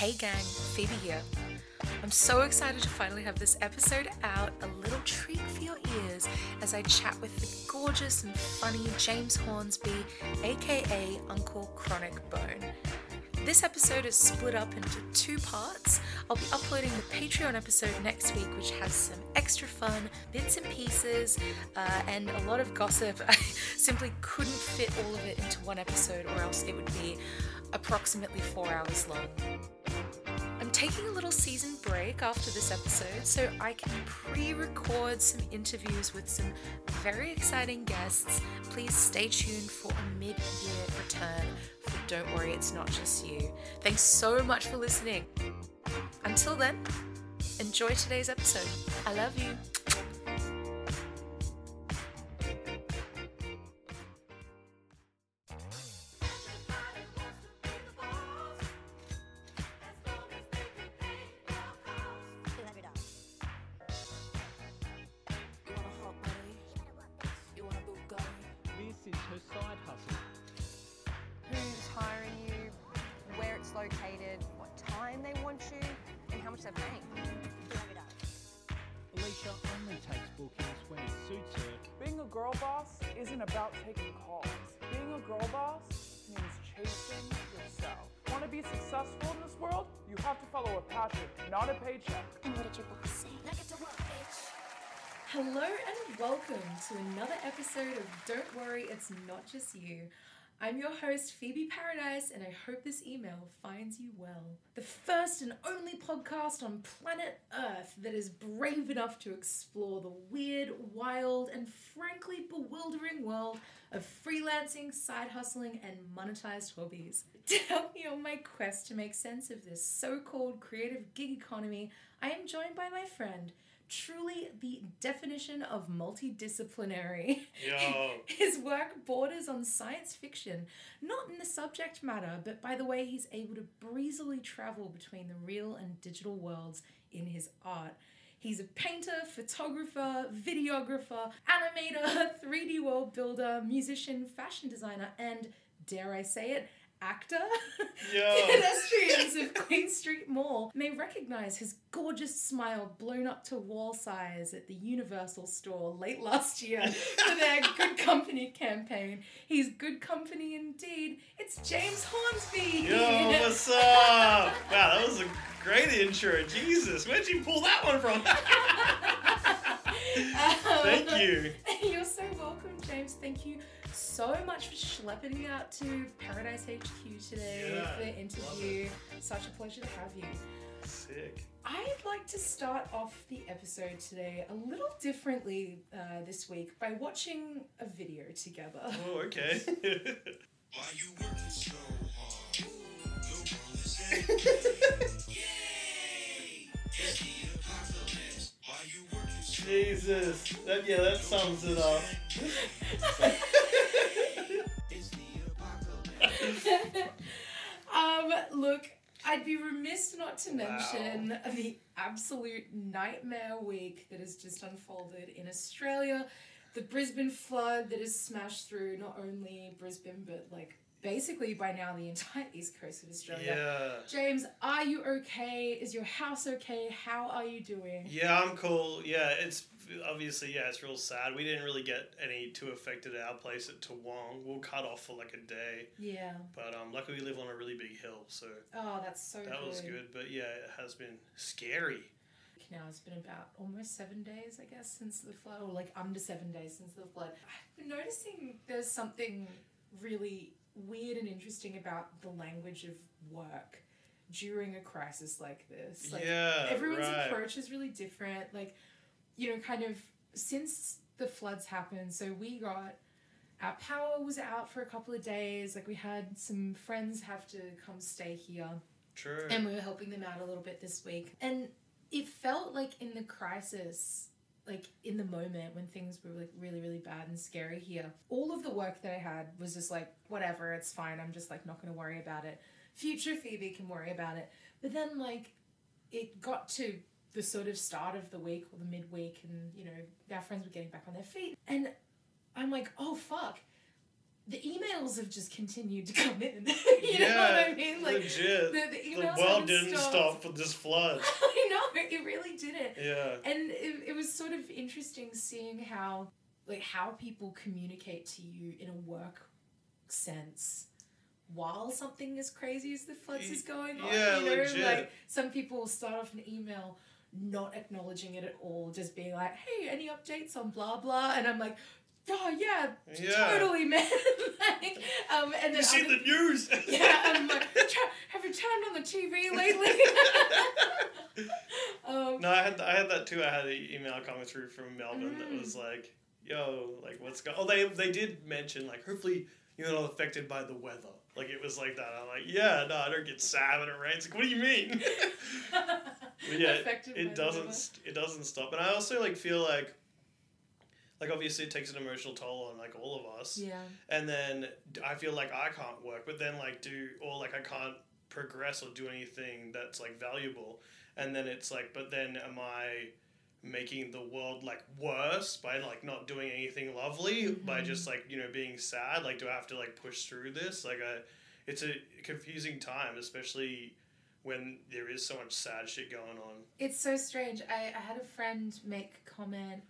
Hey gang, Phoebe here. I'm so excited to finally have this episode out, a little treat for your ears as I chat with the gorgeous and funny James Hornsby, aka Uncle Chronic Bone. This episode is split up into two parts. I'll be uploading the Patreon episode next week, which has some extra fun, bits and pieces, uh, and a lot of gossip. I simply couldn't fit all of it into one episode, or else it would be approximately four hours long. I'm taking a little season break after this episode so I can pre record some interviews with some very exciting guests. Please stay tuned for a mid year return for Don't Worry, It's Not Just You. Thanks so much for listening. Until then, enjoy today's episode. I love you. About taking calls. Being a girl boss means chasing yourself. Want to be successful in this world? You have to follow a passion, not a paycheck. And what did your book say? Now get to work, bitch. Hello and welcome to another episode of Don't Worry, It's Not Just You. I'm your host, Phoebe Paradise, and I hope this email finds you well. The first and only podcast on planet Earth that is brave enough to explore the weird, wild, and frankly bewildering world of freelancing, side hustling, and monetized hobbies. To help me on my quest to make sense of this so called creative gig economy, I am joined by my friend, truly the definition of multidisciplinary. Yo. His work borders on science fiction, not in the subject matter, but by the way he's able to breezily travel between the real and digital worlds in his art. He's a painter, photographer, videographer, animator, 3D world builder, musician, fashion designer, and dare I say it, actor? Yo. Pedestrians of Queen Street Mall may recognize his gorgeous smile blown up to wall size at the Universal store late last year for their Good Company campaign. He's good company indeed. It's James Hornsby. Yo, what's up? Wow, that was a great intro. Jesus, where'd you pull that one from? Um, Thank you. You're so welcome, James. Thank you so much for schlepping me out to Paradise HQ today Yeah, for the interview. Such a pleasure to have you. Sick. I'd like to start off the episode today a little differently uh, this week by watching a video together. Oh, okay. Why you working so hard? Your world is ending. Yay! It's the apocalypse. Why you working so Jesus. That, yeah, that sums it up. It's the apocalypse. um, look, I'd be remiss not to Wow. mention the absolute nightmare week that has just unfolded in Australia. The Brisbane flood that has smashed through not only Brisbane, but like basically by now the entire east coast of Australia. Yeah. James, are you okay? Is your house okay? How are you doing? Yeah, I'm cool. Yeah, it's obviously, yeah, it's real sad. We didn't really get any too affected at our place at Toowong. We'll cut off for like a day. Yeah. But um, luckily we live on a really big hill, so Oh, that's so that good. was good. But yeah, it has been scary. Now it's been about almost seven days, I guess, since the flood, or like under seven days since the flood. I've been noticing there's something really weird and interesting about the language of work during a crisis like this. Like, yeah, everyone's right. approach is really different. Like, you know, kind of since the floods happened, so we got our power was out for a couple of days. Like, we had some friends have to come stay here True. and we were helping them out a little bit this week. And it felt like in the crisis, like in the moment when things were like really, really bad and scary here, all of the work that I had was just like, whatever, it's fine. I'm just like not going to worry about it. Future Phoebe can worry about it. But then, like, it got to the sort of start of the week or the midweek, and you know, our friends were getting back on their feet. And I'm like, oh fuck, the emails have just continued to come in. you know what I mean? Like legit. the, the The, emails world haven't didn't stopped. stop for this flood. I know it really didn't. Yeah. And it, it was sort of interesting seeing how like how people communicate to you in a work sense while something as crazy as the floods is going on. yeah, you know, legit. like some people will start off an email not acknowledging it at all, just being like, Hey, any updates on blah blah and I'm like, Oh yeah, Yeah. totally man. like, um and then You see the news? yeah, I'm like, have you turned on the TV lately? um, No, I had I had that too. I had an email coming through from Melbourne that Mm. was like, "Yo, like what's going?" Oh, they they did mention like, hopefully you're not affected by the weather. Like it was like that. I'm like, yeah, no, I don't get sad when it rains. Like, what do you mean? But yeah, it, Affected it doesn't st- it doesn't stop. And I also like feel like, like obviously it takes an emotional toll on like all of us. yeah. And then I feel like I can't work, but then like do or like I can't progress or do anything that's like valuable. And then it's like, but then am I making the world like worse by like not doing anything lovely by mm-hmm. just like you know being sad? Like, do I have to like push through this? Like, I, it's a confusing time, especially when there is so much sad shit going on. It's so strange. I, I had a friend make a comment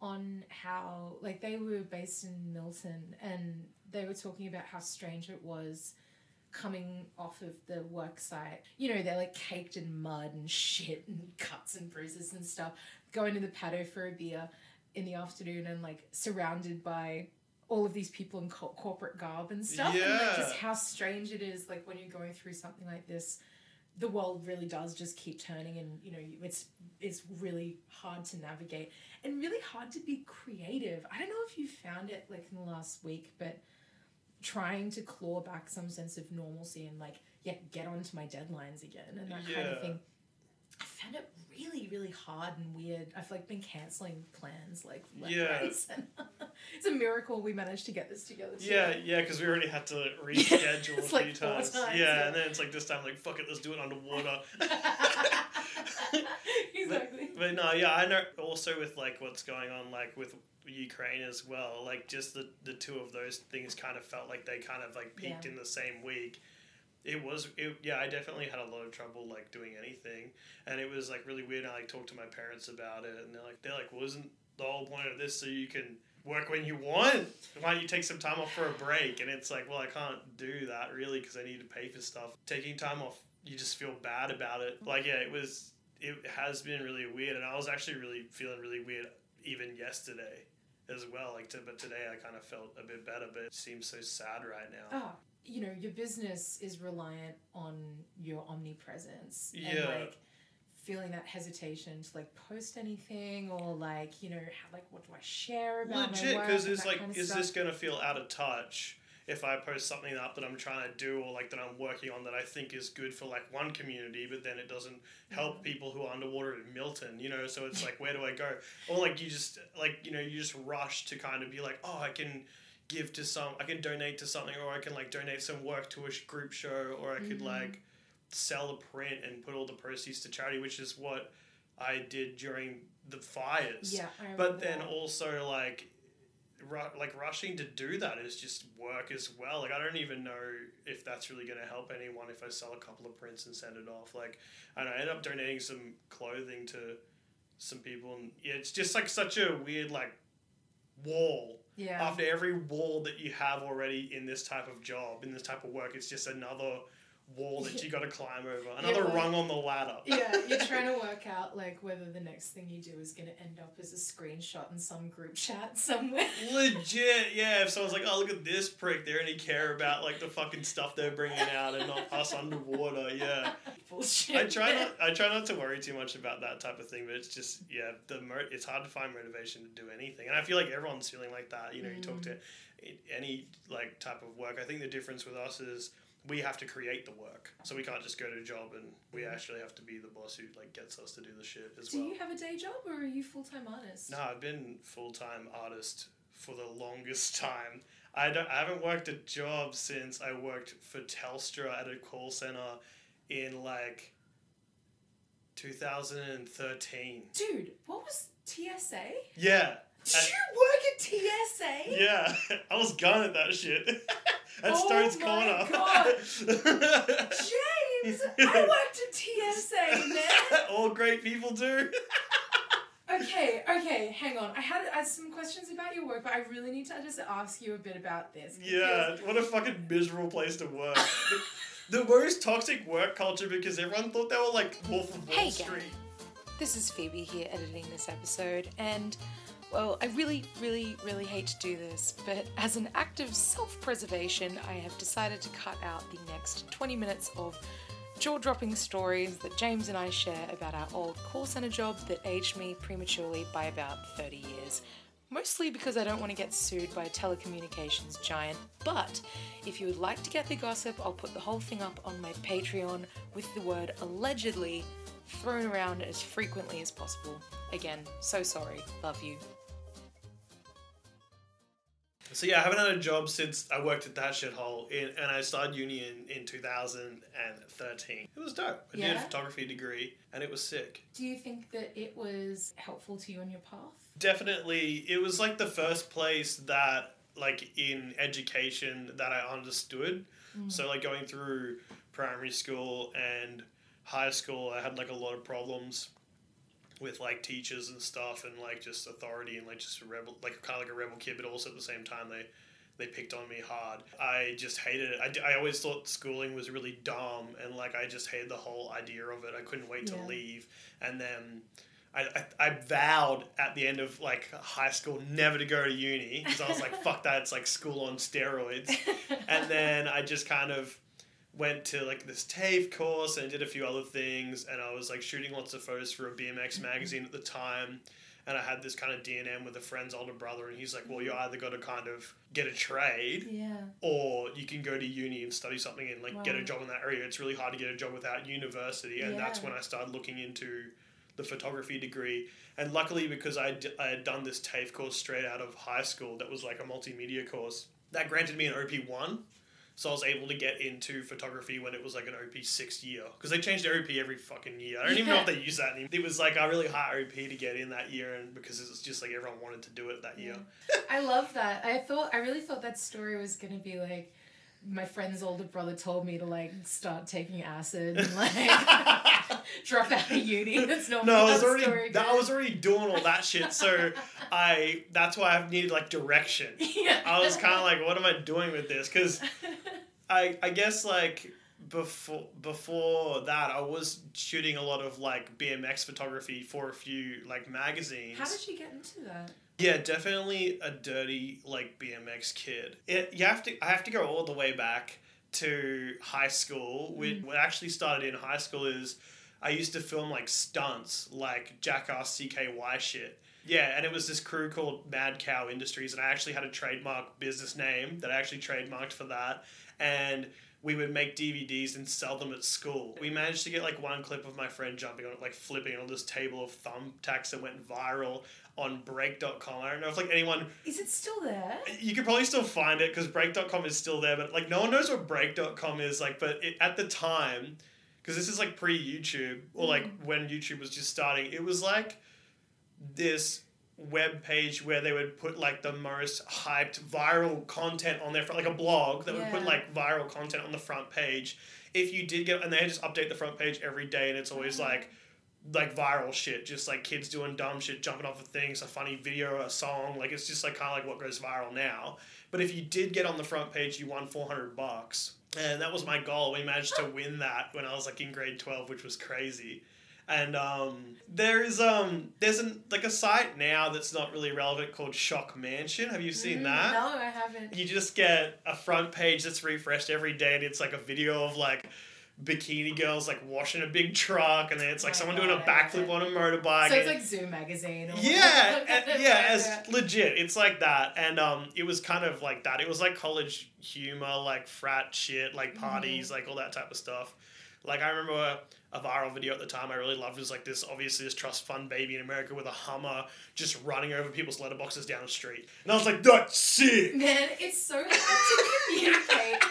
on how, like, they were based in Milton and they were talking about how strange it was coming off of the work site. You know, they're like caked in mud and shit and cuts and bruises and stuff. Going to the patio for a beer in the afternoon and like surrounded by all of these people in co- corporate garb and stuff. And like just how strange it is, like when you're going through something like this the world really does just keep turning and you know it's it's really hard to navigate and really hard to be creative i don't know if you found it like in the last week but trying to claw back some sense of normalcy and like yeah get onto my deadlines again and that kind of Yeah. thing i found it really really hard and weird i've like been canceling plans like left, Yeah. right, it's a miracle we managed to get this together Yeah, yeah, because we already had to reschedule a like few four times. times, Yeah, yeah. and then it's like this time, like fuck it, let's do it underwater. exactly But no, yeah, I know. Also with like what's going on, like with Ukraine as well, like just the the two of those things kind of felt like they kind of like peaked Yeah. in the same week. It was, it, yeah, I definitely had a lot of trouble like doing anything, and it was like really weird. I like talked to my parents about it, and they're like, they're like, wasn't the whole point of this so you can work when you want? Why don't you take some time off for a break? And it's like, well, I can't do that really because I need to pay for stuff. Taking time off, you just feel bad about it. Like, yeah, it was, it has been really weird, and I was actually really feeling really weird even yesterday as well. Like, to, but today I kind of felt a bit better, but it seems so sad right now. oh, you know, your business is reliant on your omnipresence. And Yeah. like feeling that hesitation to like post anything or like, you know, how, like what do I share about Legit, my work? because it's like, kind of is stuff. this gonna feel out of touch if I post something up that I'm trying to do or like that I'm working on that I think is good for like one community, but then it doesn't help mm-hmm. people who are underwater in Milton, you know? So it's like, where do I go? Or like you just like you know you just rush to kind of be like, oh, I can give to some, I can donate to something, or I can like donate some work to a group show, or I could mm-hmm. like sell a print and put all the proceeds to charity, which is what I did during the fires. Yeah, I But then that. also like, ru- like rushing to do that is just work as well. Like I don't even know if that's really gonna help anyone if I sell a couple of prints and send it off. Like and I ended up donating some clothing to some people, and yeah, it's just like such a weird like wall. Yeah. After every wall that you have already in this type of job, in this type of work, it's just another wall that you got to climb over, another well, rung on the ladder. yeah, you're trying to work out like whether the next thing you do is going to end up as a screenshot in some group chat somewhere. Legit, yeah. If someone's like, "Oh, look at this prick," they only care about like the fucking stuff they're bringing out and not us underwater. Yeah, Bullshit. I try not. I try not to worry too much about that type of thing, but it's just yeah, the mo- it's hard to find motivation to do anything, and I feel like everyone's feeling like that. You know, you talk to mm. any like type of work. I think the difference with us is we have to create the work, so we can't just go to a job, and we mm. actually have to be the boss who like gets us to do the shit as Do well. Do you have a day job or are you full time artist? No, I've been full time artist for the longest time. I don't. I haven't worked a job since I worked for Telstra at a call center in like 2013. Dude, what was TSA? Yeah. Did At- you work at TSA? Yeah, I was gone at that shit. at Oh Stone's my Corner. God. James, I worked at TSA, man. All great people do. Okay, okay, hang on. I had, I had some questions about your work, but I really need to just ask you a bit about this. Yeah, what a fucking miserable place to work. the, the worst toxic work culture because everyone thought they were like Wolf of Wall Hey, gang. This is Phoebe here editing this episode, and well, I really, really, really hate to do this, but as an act of self preservation, I have decided to cut out the next 20 minutes of jaw dropping stories that James and I share about our old call center job that aged me prematurely by about 30 years. Mostly because I don't want to get sued by a telecommunications giant, but if you would like to get the gossip, I'll put the whole thing up on my Patreon with the word allegedly thrown around as frequently as possible. Again, so sorry. Love you. So yeah, I haven't had a job since I worked at that shithole, in, and I started uni in, in 2013. It was dope. I did a photography degree, and it was sick. Do you think that it was helpful to you on your path? Definitely, it was like the first place that, like in education, that I understood. Mm. So like going through primary school and high school, I had like a lot of problems with like teachers and stuff, and like just authority and like just a rebel, like kind of like a rebel kid, but also at the same time they they picked on me hard. I just hated it. I, I always thought schooling was really dumb, and like I just hated the whole idea of it. I couldn't wait to Yeah. leave, and then. I, I, I vowed at the end of like high school never to go to uni because I was like fuck that it's like school on steroids and then I just kind of went to like this TAFE course and did a few other things and I was like shooting lots of photos for a BMX mm-hmm. magazine at the time and I had this kind of D&M with a friend's older brother and he's like well you either got to kind of get a trade Yeah. or you can go to uni and study something and like get a job in that area. It's really hard to get a job without university and that's when I started looking into the photography degree and luckily because I, d- I had done this TAFE course straight out of high school that was like a multimedia course that granted me an OP1 so I was able to get into photography when it was like an OP sixth year because they changed their OP every fucking year. I don't even know if they use that anymore. It was like a really high OP to get in that year, and because it was just like everyone wanted to do it that year. I love that. I thought I really thought that story was gonna be like my friend's older brother told me to like start taking acid and like drop out of uni. That's not No, I was already that, I was already doing all that shit. So I that's why I needed like direction. yeah. I was kind of like, what am I doing with this? Because I I guess like before before that I was shooting a lot of like BMX photography for a few like magazines. How did you get into that? Yeah, definitely a dirty like BMX kid. It you have to I have to go all the way back to high school. Which mm-hmm. what actually started in high school is I used to film like stunts, like jackass CKY shit. Yeah, and it was this crew called Mad Cow Industries, and I actually had a trademark business name that I actually trademarked for that. And we would make DVDs and sell them at school. We managed to get like one clip of my friend jumping on it, like flipping on this table of thumbtacks that went viral on break.com. I don't know if like anyone Is it still there? you could probably still find it because break.com is still there, but like no one knows what break.com is like, but it, at the time because this is like pre YouTube or like mm. when YouTube was just starting, it was like this web page where they would put like the most hyped viral content on their front, like a blog that would put like viral content on the front page. If you did get, and they just update the front page every day, and it's always mm-hmm. like, like viral shit, just like kids doing dumb shit, jumping off of things, a funny video, a song, like it's just like kind of like what goes viral now. But if you did get on the front page, you won four hundred bucks, and that was my goal. We managed to win that when I was like in grade twelve, which was crazy. And um, there is um, there's an like a site now that's not really relevant called Shock Mansion. Have you seen Mm, that? No, I haven't. You just get a front page that's refreshed every day, and it's like a video of like bikini girls like washing a big truck, and then it's like Oh someone God, doing a backflip on a motorbike. So it's like Zoom magazine. Or yeah, and- yeah, as legit. It's like that, and um, it was kind of like that. It was like college humor, like frat shit, like Mm-hmm. parties, like all that type of stuff. Like I remember a, viral video at the time I really loved was like this obviously this trust fund baby in America with a Hummer just running over people's letterboxes down the street, and I was like, that's sick. Man, it's so hard to communicate.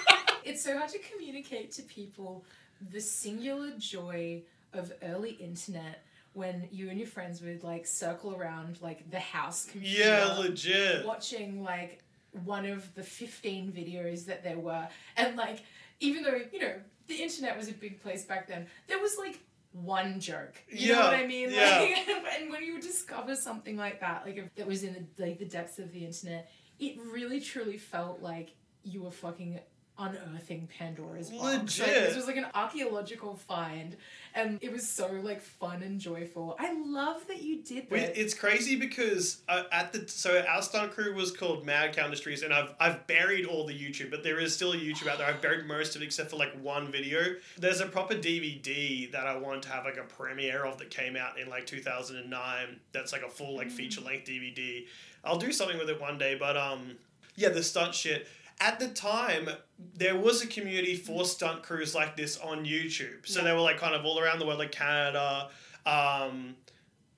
it's so hard to communicate to people the singular joy of early internet when you and your friends would like circle around like the house computer. Yeah, legit. watching like one of the 15 videos that there were and like even though you know the internet was a big place back then. There was like one joke you know what i mean? yeah. like and when you discover something like that like if it was in the like the depths of the internet it really truly felt like you were fucking unearthing Pandora's box. Like, Legit. this was like an archaeological find, and it was so like fun and joyful. I love that you did that. It's crazy because uh, at the so our stunt crew was called Mad Cow Industries, and I've I've buried all the YouTube, but there is still a YouTube out there. I've buried most of it except for like one video. There's a proper DVD that I want to have like a premiere of that came out in like 2009. That's like a full like feature length DVD. I'll do something with it one day, but um, yeah, the stunt shit. At the time, there was a community for stunt crews like this on YouTube. So they were like kind of all around the world, like Canada. Um,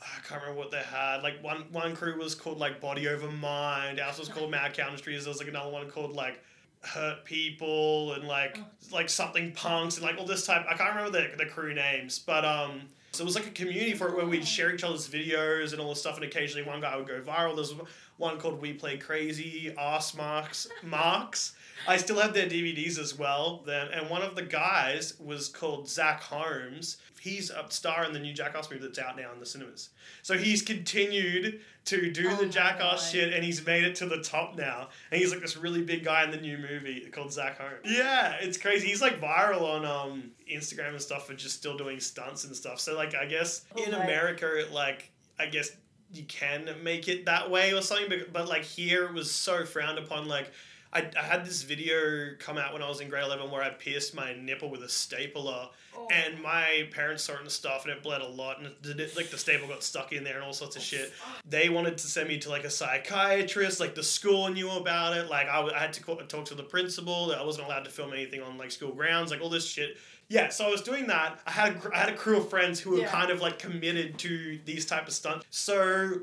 I can't remember what they had. Like one one crew was called like Body Over Mind. Ours was called Mad Cow There was like another one called like Hurt People and like like something punks and like all this type. I can't remember the the crew names, but um. So it was like a community for it where we'd share each other's videos and all this stuff, and occasionally one guy would go viral. There's one called We Play Crazy, Ass Marks, Marks. I still have their DVDs as well. Then, and one of the guys was called Zach Holmes. He's a star in the new Jackass movie that's out now in the cinemas. So he's continued to do Oh the Jackass God. shit, and he's made it to the top now. And he's like this really big guy in the new movie called Zach Holmes. Yeah, it's crazy. He's like viral on um Instagram and stuff for just still doing stunts and stuff. So like, I guess Oh, in. America, like I guess you can make it that way or something, but, but like here it was so frowned upon. Like I, I had this video come out when I was in grade 11 where I pierced my nipple with a stapler Oh. and my parents saw it and stuff and it bled a lot and it, it- like the staple got stuck in there and all sorts of oh, shit. They wanted to send me to like a psychiatrist, like the school knew about it. Like I, I had to call, talk to the principal. I wasn't allowed to film anything on like school grounds, like all this shit. Yeah, so I was doing that. I had a, I had a crew of friends who were Yeah. kind of like committed to these type of stunts. So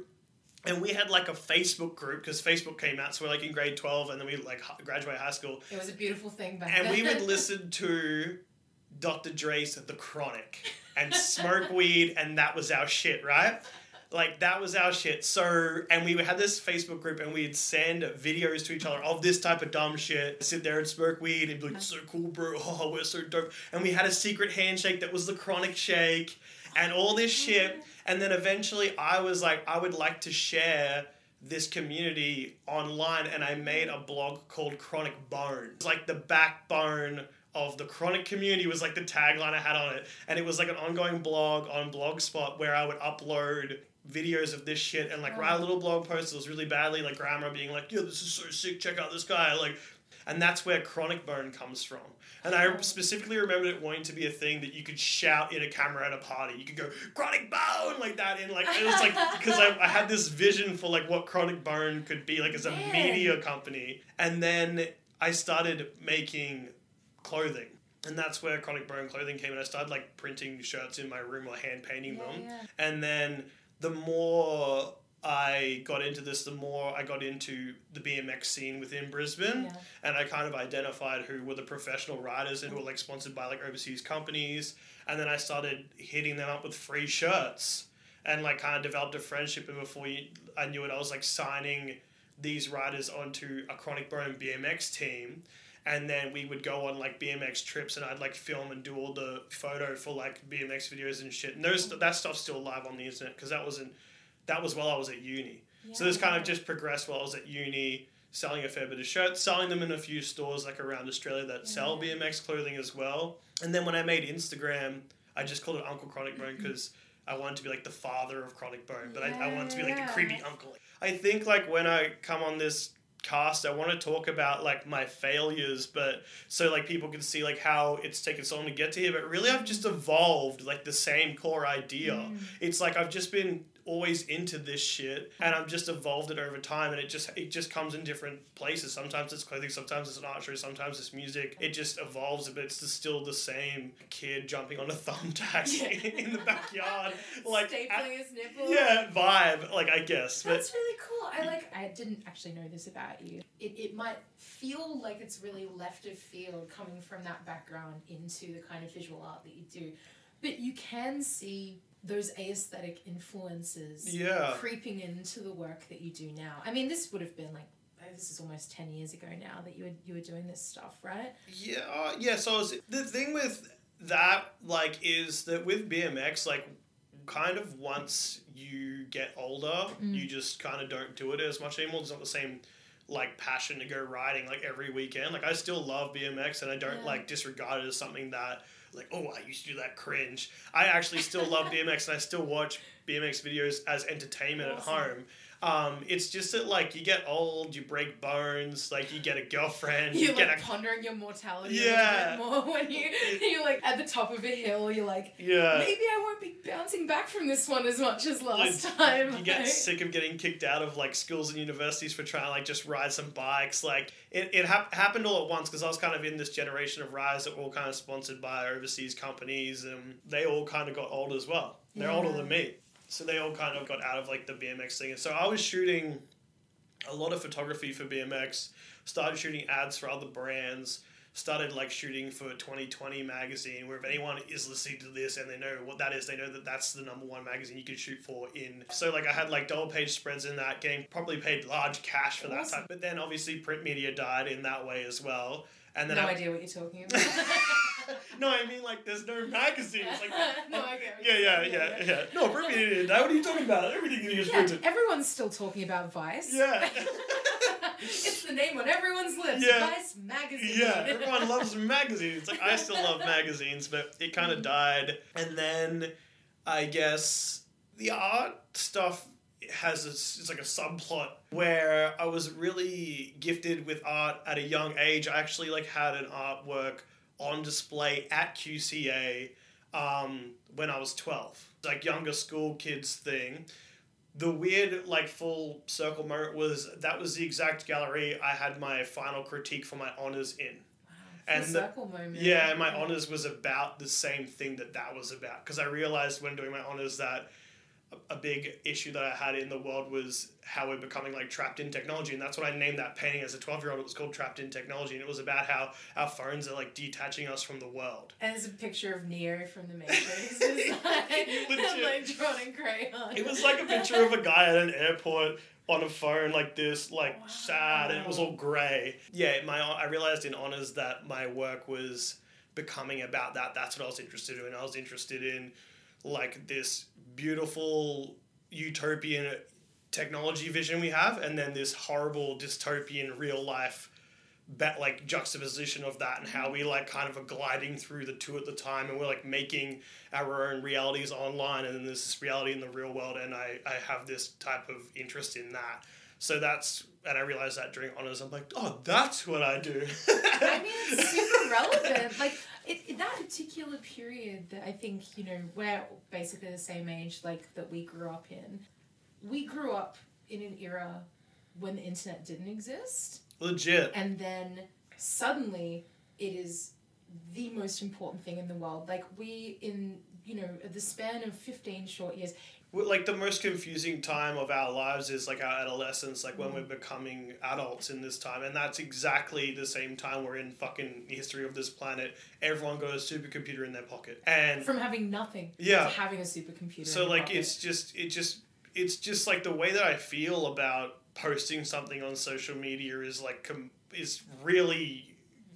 and we had like a Facebook group because Facebook came out. So we're like in grade twelve, and then we like graduate high school, it was a beautiful thing back and then. we would listen to Dr. Dre's The Chronic and smoke weed, and that was our shit, right? Like that was our shit. So, and we had this Facebook group, and we'd send videos to each other of this type of dumb shit. Sit there and smoke weed, and be like, "So cool, bro! Oh, we're so dope." And we had a secret handshake that was the Chronic shake, and all this shit. And then eventually, I was like, I would like to share this community online, and I made a blog called Chronic Bone. It's like the backbone of the chronic community was like the tagline I had on it, and it was like an ongoing blog on Blogspot where I would upload videos of this shit and like write a little blog post that was really badly like grammar being like, yo, this is so sick, check out this guy, like. And that's where chronic bone comes from. And I specifically remembered it wanting to be a thing that you could shout in a camera at a party. You could go chronic bone like that in like it was like because I, I had this vision for like what chronic bone could be like as a Man. media company. And then I started making clothing. And that's where Chronic Bone clothing came and I started like printing shirts in my room or hand painting them. yeah. And then the more I got into this, the more I got into the BMX scene within Brisbane. Yeah. And I kind of identified who were the professional riders and who were like sponsored by like overseas companies. And then I started hitting them up with free shirts and like kind of developed a friendship. And before you, I knew it, I was like signing these riders onto a Chronic Bone BMX team. And then we would go on like BMX trips, and I'd like film and do all the photo for like BMX videos and shit. And those mm. that stuff's still live on the internet because that wasn't that was while I was at uni. so this kind of just progressed while I was at uni, selling a fair bit of shirts, selling them in a few stores like around Australia that sell BMX clothing as well. And then when I made Instagram, I just called it Uncle Chronic Bone mm. because I wanted to be like the father of Chronic Bone, but I, I wanted to be like Yeah. the creepy uncle. I think like when I come on this cast, I want to talk about like my failures, but so like people can see like how it's taken so long to get to here. But really, I've just evolved like the same core idea. Mm. It's like I've just been always into this shit and I've just evolved it over time and it just it just comes in different places. Sometimes it's clothing, sometimes it's an art show, sometimes it's music. It just evolves but it's still the same kid jumping on a thumbtack in the backyard. Like Stapling his nipple. yeah, vibe, like I guess. But That's really cool. I like. I didn't actually know this about you. It, it might feel like it's really left of field coming from that background into the kind of visual art that you do, but you can see those aesthetic influences Yeah. creeping into the work that you do now. I mean, this would have been like oh, this is almost ten years ago now that you were you were doing this stuff, right? Yeah, uh, yeah. So was, the thing with that, like, is that with BMX, like, kind of once you get older, mm. you just kind of don't do it as much anymore. It's not the same like passion to go riding like every weekend. Like I still love BMX and I don't Yeah. like disregard it as something that like oh I used to do that cringe. I actually still love BMX and I still watch BMX videos as entertainment Awesome. at home. Um, it's just that like you get old, you break bones, like you get a girlfriend, you, You're get like a pondering your mortality Yeah. a little bit more when you you're like at the top of a hill. You're like, yeah. maybe I won't be bouncing back from this one as much as last Like, time. You get sick of getting kicked out of like schools and universities for trying to like just ride some bikes. Like it, it hap- happened all at once because I was kind of in this generation of rides that were all kind of sponsored by overseas companies and they all kind of got old as well. They're older than me. So they all kind of got out of like the BMX thing. And so I was shooting a lot of photography for BMX, started shooting ads for other brands, started like shooting for 2020 magazine, where if anyone is listening to this and they know what that is, they know that that's the number one magazine you can shoot for in. So like I had like double page spreads in that, getting probably paid large cash for that type. But then obviously print media died in that way as well. And then no I, idea what you're talking about. no, I mean like there's no magazines. Like no, I get. yeah, yeah, yeah, yeah. No, print media didn't. What are you talking about? Everything is Yeah, printed. everyone's still talking about Vice. Yeah. it's the name on everyone's lips. Yeah. Vice magazine. Yeah, everyone loves magazines. Like I still love magazines, but it kind Mm-hmm. of died. And then I guess the art stuff has a, it's like a subplot where I was really gifted with art at a young age. I actually like had an artwork on display at QCA um, when I was twelve, like younger school kids thing the weird like full circle moment was that was the exact gallery I had my final critique for my honors in. And And the- circle moment. Yeah, my honors was about the same thing that that was about because I realized when doing my honors that a, big issue that I had in the world was how we're becoming like trapped in technology, and that's what I named that painting as a twelve year old. It was called Trapped in Technology, and it was about how our phones are like detaching us from the world. And there's a picture of Neo from the Matrix. It's like, like drawn in crayon. It was like a picture of a guy at an airport on a phone like this, like sad, and it was all grey. Yeah, my I realized in honors that my work was becoming about that. That's what I was interested in. I was interested in like this beautiful utopian technology vision we have, and then this horrible dystopian real life. Bet like juxtaposition of that and how we like kind of are gliding through the two at the time and we're like making our own realities online and then there's this reality in the real world and I, I have this type of interest in that so that's and I realized that during honors I'm like oh that's what I do I mean, it's super relevant. Like it, it- that particular period that I think you know we're basically the same age, like that we grew up in. We grew up in an era when the internet didn't exist, legit and then suddenly it is the most important thing in the world. Like we in you know the span of fifteen short years. Like the most confusing time of our lives is like our adolescence like when we're mm. becoming adults in this time and that's exactly the same time we're in fucking the history of this planet everyone got a supercomputer in their pocket and From having nothing Yeah. to having a supercomputer. so like pocket. it's just it just it's just like the way that i feel about posting something on social media is like com- is really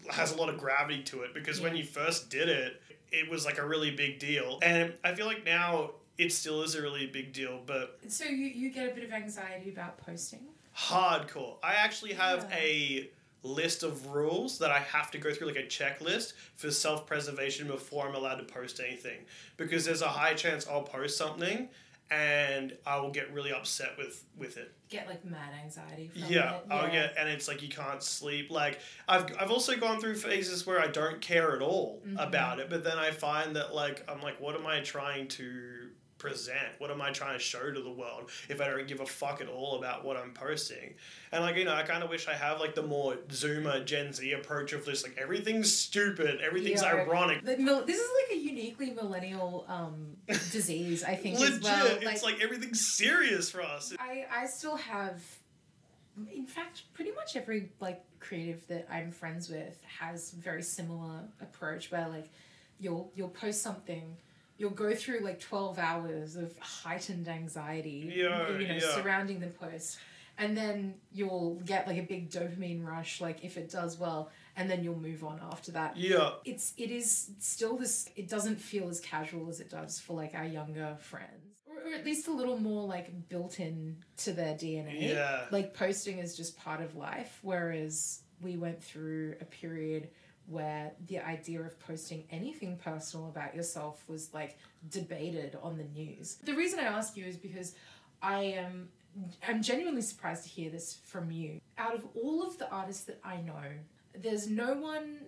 has a lot of gravity to it because when you first did it it was like a really big deal and i feel like now it still is a really big deal but So you, you get a bit of anxiety about posting. hardcore i actually have Yeah. a list of rules that i have to go through like a checklist for self-preservation before i'm allowed to post anything because there's a high chance i'll post something and i will get really upset with with it Get like mad anxiety from yeah, it. I'll get, and it's like you can't sleep. Like I've, I've also gone through phases where I don't care at all Mm-hmm. about it, but then I find that like I'm like, what am I trying to present? What am I trying to show to the world if I don't give a fuck at all about what I'm posting? And like you know, I kind of wish I have like the more Zoomer Gen Z approach of this like everything's stupid, everything's Yeah. ironic. The this is like a uniquely millennial um, disease, I think, Legit, as well. it's like everything's serious for us. I, I still have, in fact, pretty much every like creative that I'm friends with has very similar approach where like you'll you'll post something you'll go through like 12 hours of heightened anxiety Yeah, you know yeah. surrounding the post and then you'll get like a big dopamine rush like if it does well and then you'll move on after that Yeah. it's it is still this it doesn't feel as casual as it does for like our younger friends or, or at least a little more like built in to their dna Yeah. like posting is just part of life whereas we went through a period where the idea of posting anything personal about yourself was like debated on the news. The reason i ask you is because i am i'm genuinely surprised to hear this from you. Out of all of the artists that i know there's no one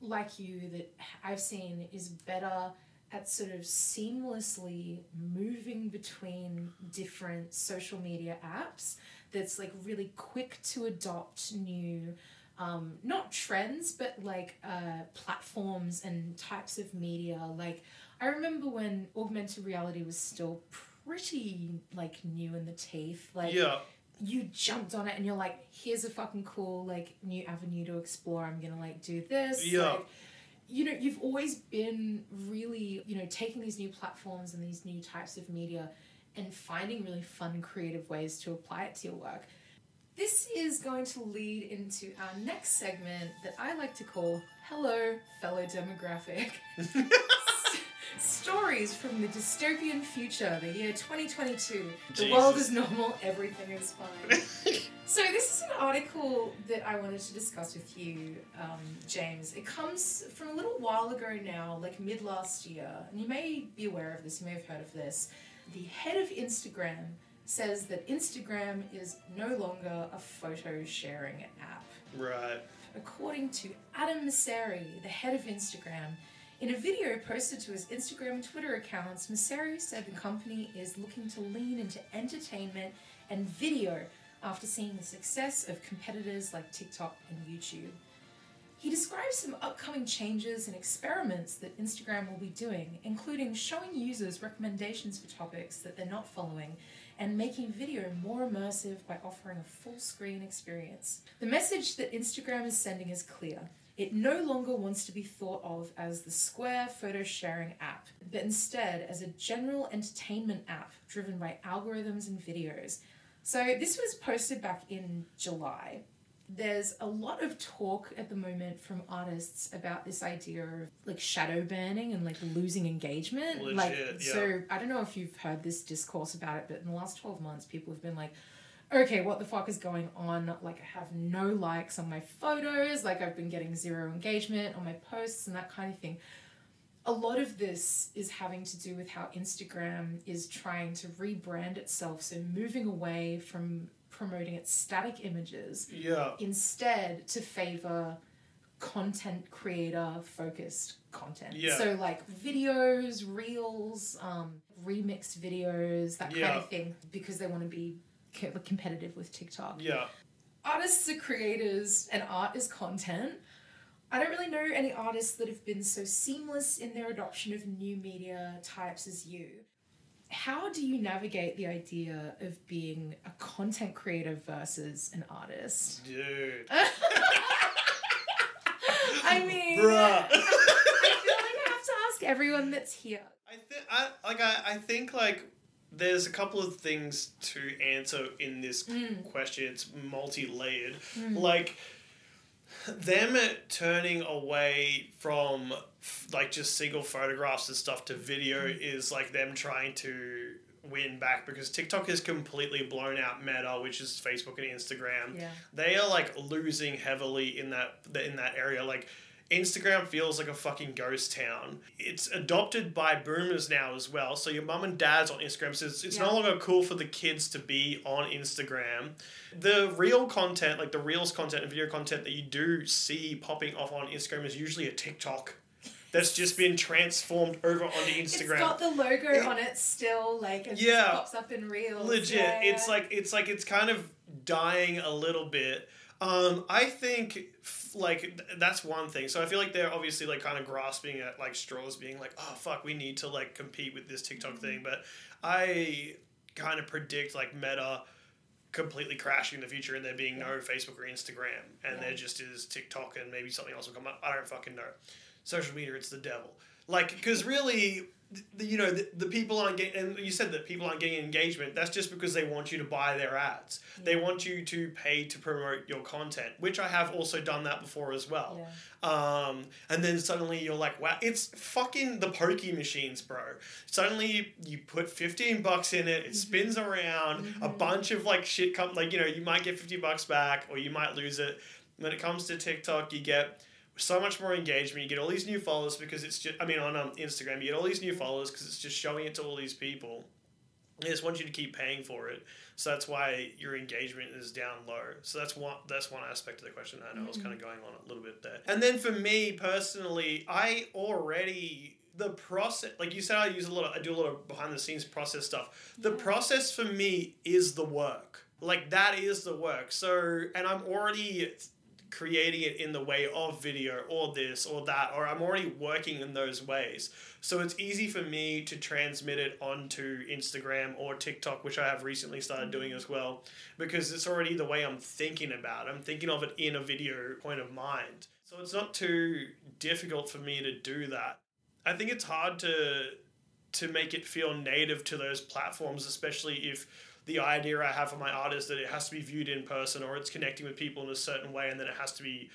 like you that I've seen is better at sort of seamlessly moving between different social media apps that's like really quick to adopt new um, not trends but like uh, platforms and types of media like i remember when augmented reality was still pretty like new in the teeth like Yeah. you jumped on it and you're like, here's a fucking cool like new avenue to explore. I'm gonna like do this. Yeah. Like, you know, you've always been really, you know, taking these new platforms and these new types of media and finding really fun, creative ways to apply it to your work. This is going to lead into our next segment that I like to call Hello, Fellow Demographic. Stories from the dystopian future, the year 2022. The world is normal, everything is fine. so, this is an article that I wanted to discuss with you, um, James. It comes from a little while ago now, like mid last year, and you may be aware of this, you may have heard of this. The head of Instagram says that Instagram is no longer a photo sharing app. Right. According to Adam Mosseri, the head of Instagram, in a video posted to his Instagram and Twitter accounts, Mosseri said the company is looking to lean into entertainment and video after seeing the success of competitors like TikTok and YouTube. He describes some upcoming changes and experiments that Instagram will be doing, including showing users recommendations for topics that they're not following and making video more immersive by offering a full screen experience. The message that Instagram is sending is clear. It no longer wants to be thought of as the Square photo sharing app, but instead as a general entertainment app driven by algorithms and videos. So, this was posted back in July there's a lot of talk at the moment from artists about this idea of like shadow banning and like losing engagement. Legit, like yeah. so I don't know if you've heard this discourse about it, but in the last 12 months people have been like Okay, what the fuck is going on? Like, I have no likes on my photos. Like, I've been getting zero engagement on my posts and that kind of thing. A lot of this is having to do with how Instagram is trying to rebrand itself. So, moving away from promoting its static images Yeah. instead to favor content creator focused content. Yeah. So like videos, reels, um, remixed videos, that kind of thing, because they want to be co- competitive with TikTok. Yeah. Artists are creators and art is content. I don't really know any artists that have been so seamless in their adoption of new media types as you. How do you navigate the idea of being a content creator versus an artist? Dude. I mean, Bruh. I feel like I have to ask everyone that's here. I think I like I, I think like there's a couple of things to answer in this Mm. question. It's multi-layered. Like them turning away from like just single photographs and stuff to video is like them trying to win back because TikTok is completely blown out Meta, which is Facebook and Instagram. Yeah. They are like losing heavily in that in that area. Like Instagram feels like a fucking ghost town. It's adopted by boomers now as well. So your mum and dad's on Instagram. So it's, it's Yeah. no longer cool for the kids to be on Instagram. The real content, like the reels content and video content that you do see popping off on Instagram is usually a TikTok that's just been transformed over onto Instagram. It's got the logo on it still, like it Yeah. pops up in reels. legit Yeah, it's like it's like it's kind of dying a little bit um i think like th- that's one thing. So i feel like they're obviously like kind of grasping at like straws being like oh fuck we need to like compete with this tiktok thing. Mm-hmm. But i kind of predict like meta completely crashing in the future and there being no facebook or instagram and there just is tiktok and maybe something else will come up. I don't fucking know. Social media it's the devil. Like because really the, you know the, the people aren't getting and you said that people aren't getting engagement that's just because they want you to buy their ads. They want you to pay to promote your content which i have also done that before as well. Um, and then suddenly you're like wow it's fucking the pokey machines bro. Suddenly you put 15 bucks in it it spins around a bunch of like shit come like you know you might get 50 bucks back or you might lose it. When it comes to tiktok you get so much more engagement. You get all these new followers because it's just, I mean, on um, Instagram, you get all these new followers because it's just showing it to all these people. They just want you to keep paying for it. So that's why your engagement is down low. So that's one that's one aspect of the question. I know I was kind of going on a little bit there. And then for me personally, I already the process like you said I use a lot of I do a lot of behind the scenes process stuff. The process for me is the work. Like that is the work. So and I'm already creating it in the way of video or this or that or I'm already working in those ways. So it's easy for me to transmit it onto Instagram or TikTok, which I have recently started doing mm-hmm. as well, because it's already the way I'm thinking about. it. I'm thinking of it in a video point of mind. So it's not too difficult for me to do that. I think it's hard to to make it feel native to those platforms, especially if the idea I have for my art is that it has to be viewed in person or it's connecting with people in a certain way and then it has to be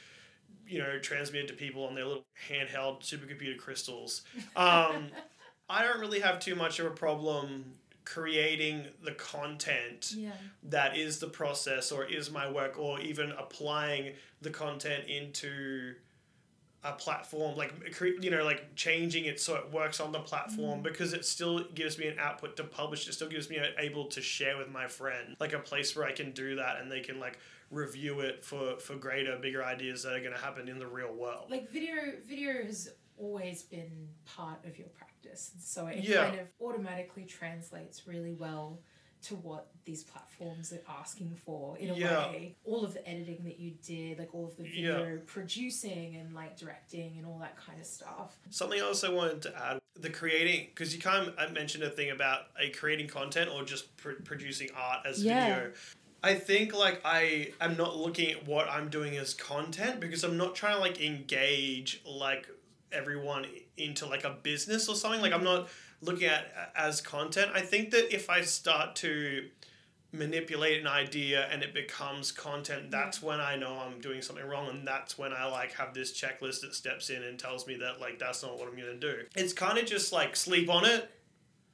you know transmitted to people on their little handheld supercomputer crystals um, i don't really have too much of a problem creating the content Yeah. that is the process or is my work or even applying the content into a platform like cre- you know like changing it so it works on the platform mm. because it still gives me an output to publish. It still gives me a, able to share with my friend like a place where i can do that and they can like review it for for greater bigger ideas that are going to happen in the real world. Like video video has always been part of your practice. So it Yeah. kind of automatically translates really well to what these platforms are asking for in a Yeah. way all of the editing that you did like all of the Yeah. video producing and like directing and all that kind of stuff Something else I wanted to add the creating, because you kind of I mentioned a thing about a creating content or just pr- producing art as Yeah. video. I think like I am not looking at what I'm doing as content because I'm not trying to like engage like everyone into like a business or something. Like I'm not looking at as content. I think that if I start to manipulate an idea and it becomes content that's when i know i'm doing something wrong and that's when i like have this checklist that steps in and tells me that like that's not what i'm gonna do. It's kind of just like sleep on it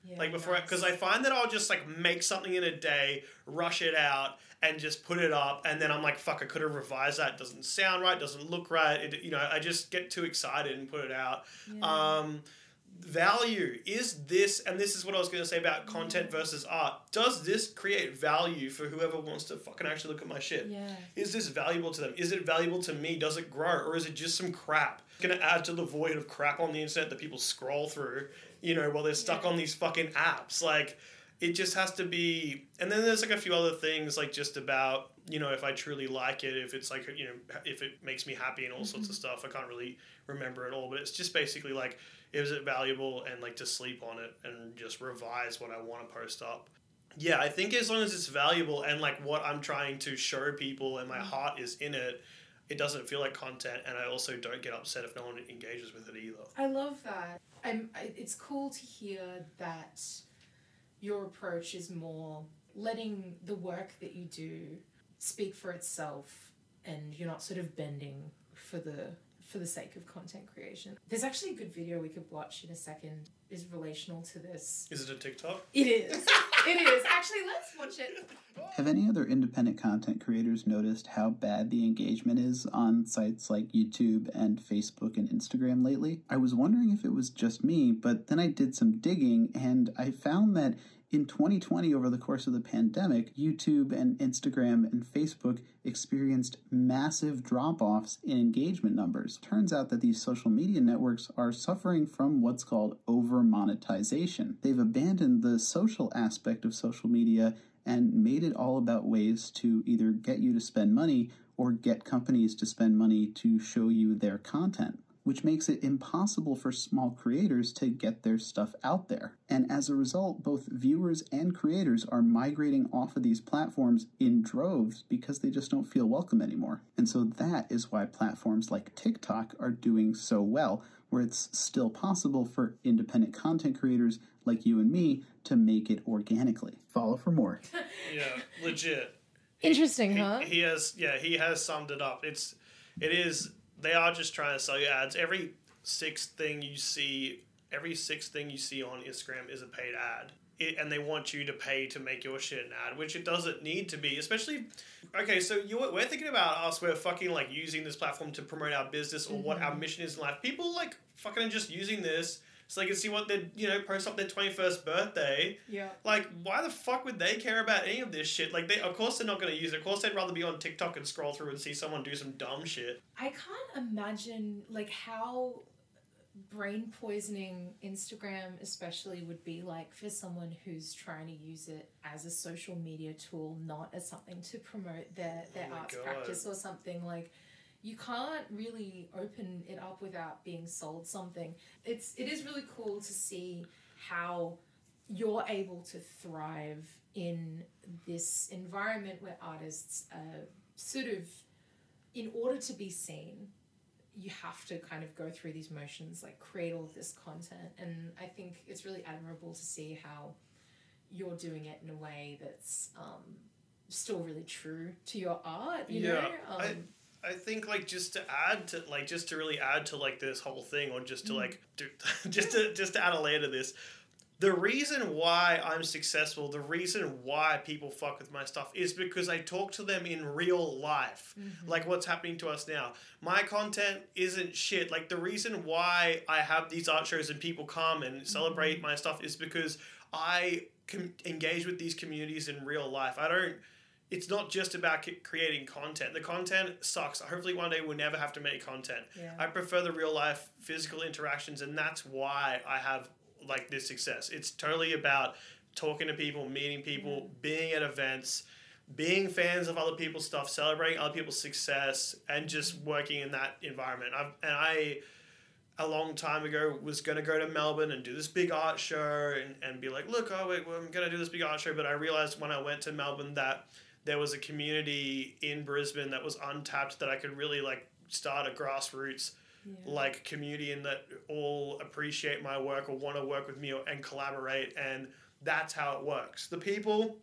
yeah, like before nice. because i find that i'll just like make something in a day rush it out and just put it up and then i'm like fuck i could have revised that. It doesn't sound right doesn't look right. It, you know i just get too excited and put it out. Um value is this and this is what i was going to say about content mm. versus art does this create value for whoever wants to fucking actually look at my shit yeah is this valuable to them? Is it valuable to me? Does it grow? Or is it just some crap? Gonna add to the void of crap on the internet that people scroll through, you know, while they're stuck on these fucking apps. Like, it just has to be. And then there's like a few other things, like just about, you know, if I truly like it, if it's like, you know, if it makes me happy and all sorts of mm-hmm. stuff. I can't really remember it all, but it's just basically like, is it valuable and like to sleep on it and just revise what I want to post up. Yeah, I think as long as it's valuable and like what I'm trying to show people and my mm-hmm. heart is in it, it doesn't feel like content, and I also don't get upset if no one engages with it either. I love that. I'm, it's cool to hear that your approach is more letting the work that you do speak for itself, and you're not sort of bending for the for the sake of content creation. There's actually a good video we could watch in a second. Is relational to this. Is it a TikTok? It is. it is. Actually, let's watch it. Have any other independent content creators noticed how bad the engagement is on sites like YouTube and Facebook and Instagram lately? I was wondering if it was just me, but then I did some digging and I found that in 2020, over the course of the pandemic, YouTube and Instagram and Facebook experienced massive drop offs in engagement numbers. Turns out that these social media networks are suffering from what's called over monetization. They've abandoned the social aspect of social media and made it all about ways to either get you to spend money or get companies to spend money to show you their content which makes it impossible for small creators to get their stuff out there. And as a result, both viewers and creators are migrating off of these platforms in droves because they just don't feel welcome anymore. And so that is why platforms like TikTok are doing so well, where it's still possible for independent content creators like you and me to make it organically. Follow for more. Yeah, legit. Interesting, He, huh? he has yeah he has summed it up. It's it is they are just trying to sell you ads. Every sixth thing you see, every sixth thing you see on Instagram is a paid ad. It, and they want you to pay to make your shit an ad, which it doesn't need to be. Especially, okay, so you we're thinking about us. We're fucking like using this platform to promote our business or what mm-hmm. our mission is in life. People like fucking just using this so they can see what they you know post up their twenty first birthday. Yeah. Like, why the fuck would they care about any of this shit? Like, they of course they're not going to use it. Of course, they'd rather be on TikTok and scroll through and see someone do some dumb shit. I can't imagine like how brain poisoning Instagram especially would be like for someone who's trying to use it as a social media tool, not as something to promote their, their Oh arts God. practice or something like you can't really open it up without being sold something. It's it is really cool to see how you're able to thrive in this environment where artists are sort of in order to be seen you have to kind of go through these motions like create all of this content and i think it's really admirable to see how you're doing it in a way that's um, still really true to your art you Yeah, know um, I- I think like just to add to like just to really add to like this whole thing, or just to mm. like do, just to just to add a layer to this. The reason why I'm successful, the reason why people fuck with my stuff is because I talk to them in real life. Mm-hmm. Like what's happening to us now. My content isn't shit. Like the reason why I have these art shows and people come and celebrate mm-hmm. my stuff is because I com- engage with these communities in real life. I don't it's not just about c- creating content. The content sucks. Hopefully, one day we'll never have to make content. Yeah. I prefer the real life physical interactions, and that's why I have like this success. It's totally about talking to people, meeting people, mm. being at events, being fans of other people's stuff, celebrating other people's success, and just working in that environment. I've, and I a long time ago was going to go to Melbourne and do this big art show and, and be like, look, oh, wait, well, I'm going to do this big art show. But I realized when I went to Melbourne that there was a community in Brisbane that was untapped that I could really like start a grassroots like community and that all appreciate my work or want to work with me or, and collaborate. And that's how it works. The people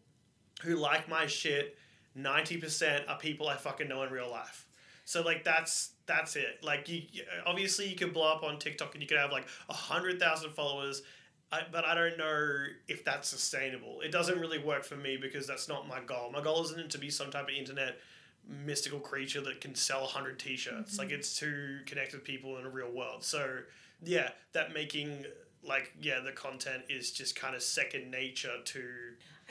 who like my shit, 90% are people I fucking know in real life. So like that's that's it. Like you- obviously you could blow up on TikTok and you could have like a hundred thousand followers, I, but I don't know if that's sustainable. It doesn't really work for me because that's not my goal. My goal isn't to be some type of internet mystical creature that can sell a hundred t-shirts. Like mm-hmm. it's to connect with people in a real world. So yeah, that making like yeah the content is just kind of second nature to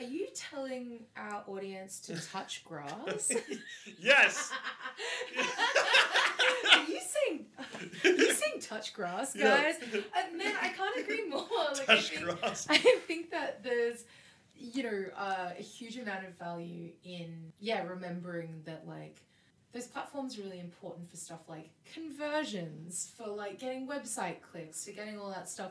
are you telling our audience to touch grass yes are you saying are you saying touch grass Yeah. guys uh, man i can't agree more like, touch I think, grass. I think that there's, you know, uh, a huge amount of value in, yeah, remembering that, like, those platforms are really important for stuff like conversions, for like getting website clicks, for getting all that stuff.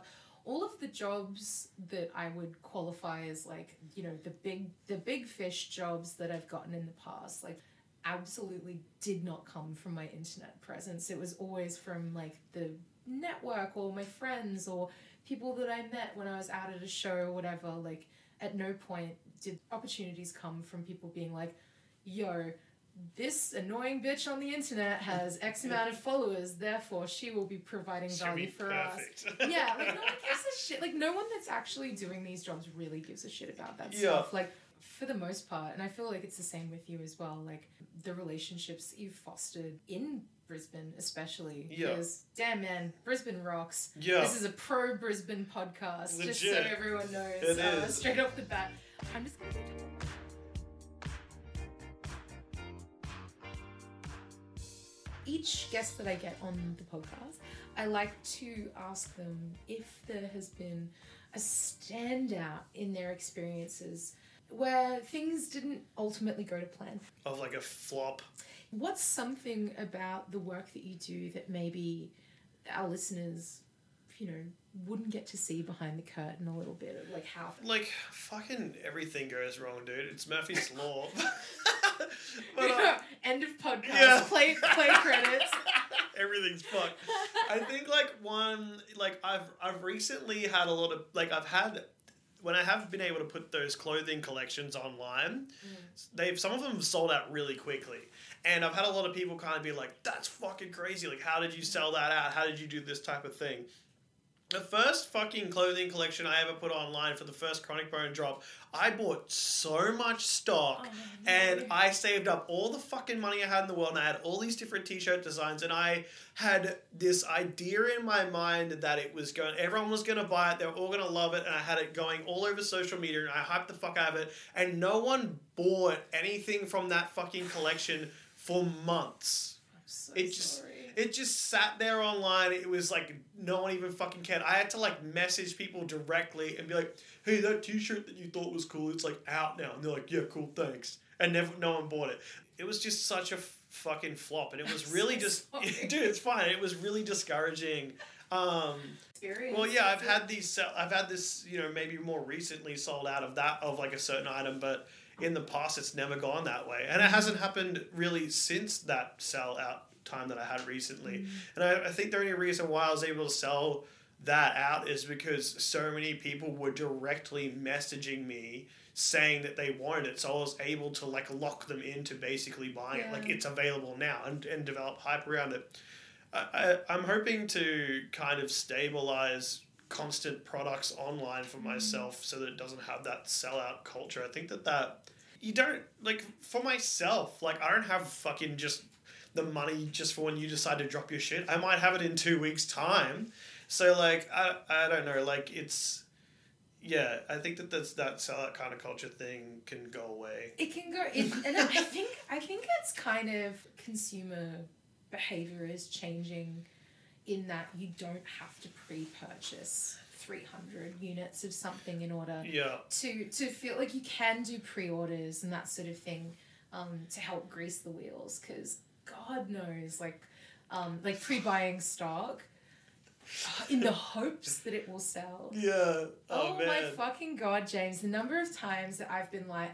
All of the jobs that I would qualify as like, you know, the big the big fish jobs that I've gotten in the past, like absolutely did not come from my internet presence. It was always from like the network or my friends or people that I met when I was out at a show or whatever. Like, at no point did opportunities come from people being like, yo, this annoying bitch on the internet has X amount of followers, therefore she will be providing She'll value be for perfect. us. Yeah, like no one gives a shit. Like no one that's actually doing these jobs really gives a shit about that Yeah. stuff. Like for the most part, and I feel like it's the same with you as well. Like the relationships you've fostered in Brisbane, especially. Yeah. Because damn man, Brisbane rocks. Yeah. This is a pro Brisbane podcast, just so everyone knows. It uh, is. Straight off the bat. I'm just gonna each guest that I get on the podcast, I like to ask them if there has been a standout in their experiences where things didn't ultimately go to plan. of like a flop. What's something about the work that you do that maybe our listeners, you know, wouldn't get to see behind the curtain a little bit of like how Like fucking everything goes wrong, dude. It's Murphy's law. but, uh, end of podcast Yeah. play play credits everything's fucked. I think like one like I've I've recently had a lot of like I've had when I have been able to put those clothing collections online, they've some of them have sold out really quickly. And I've had a lot of people kind of be like, "That's fucking crazy! Like, how did you sell that out? How did you do this type of thing?" The first fucking clothing collection I ever put online for the first Chronic Bone drop, I bought so much stock oh, and I saved up all the fucking money I had in the world and I had all these different t-shirt designs and I had this idea in my mind that it was going everyone was gonna buy it, they were all gonna love it, and I had it going all over social media and I hyped the fuck out of it and no one bought anything from that fucking collection for months. So It just. It just sat there online. It was like no one even fucking cared. I had to like message people directly and be like, "Hey, that T-shirt that you thought was cool, it's like out now." And they're like, "Yeah, cool, thanks." And never, no one bought it. It was just such a f- fucking flop, and it was really just, dude, it's fine. It was really discouraging. Um, Experience. well, yeah, I've had these. I've had this, you know, maybe more recently sold out of that of like a certain item, but in the past it's never gone that way, and it hasn't happened really since that sell out time that I had recently. Mm-hmm. And I, I think the only reason why I was able to sell that out is because so many people were directly messaging me saying that they wanted it. So i was able to like lock them into basically buying it. Like it's available now and, and develop hype around it. I, I, i'm hoping to kind of stabilize constant products online for mm-hmm. myself so that it doesn't have that sellout culture. I think that that you don't like for myself like i don't have fucking just the money just for when you decide to drop your shit. I might have it in two weeks time. So like i, I don't know like it's yeah i think that that's that sellout kind of culture thing can go away. It can go, it, and I think I think it's kind of consumer behavior is changing, in that you don't have to pre-purchase three hundred units of something in order yeah. to to feel like you can do pre-orders and that sort of thing, um, to help grease the wheels. Because God knows, like, um, like pre-buying stock, uh, in the hopes that it will sell. yeah Oh, my fucking god, James! The number of times that I've been like,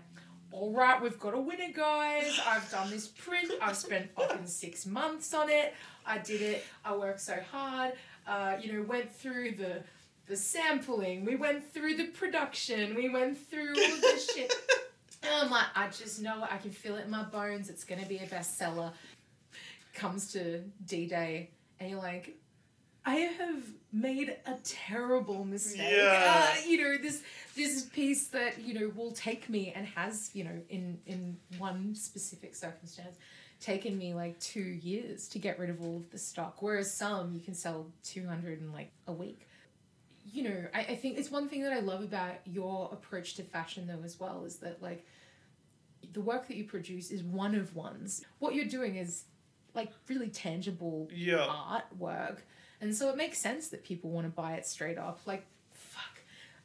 "All right, we've got a winner, guys. I've done this print. I've spent fucking six months on it. I did it. I worked so hard. Uh, you know, went through the the sampling. We went through the production. We went through all this shit." And I'm like, I just know it. I can feel it in my bones. It's gonna be a bestseller. Comes to D Day, and you're like, I have made a terrible mistake. Yeah. Uh, you know, this this piece that, you know, will take me and has, you know, in in one specific circumstance, taken me like two years to get rid of all of the stock. Whereas some you can sell two hundred in like a week. You know, I, I think it's one thing that I love about your approach to fashion though as well is that like the work that you produce is one of ones. What you're doing is like really tangible yeah artwork. And so it makes sense that people want to buy it straight off. Like, fuck.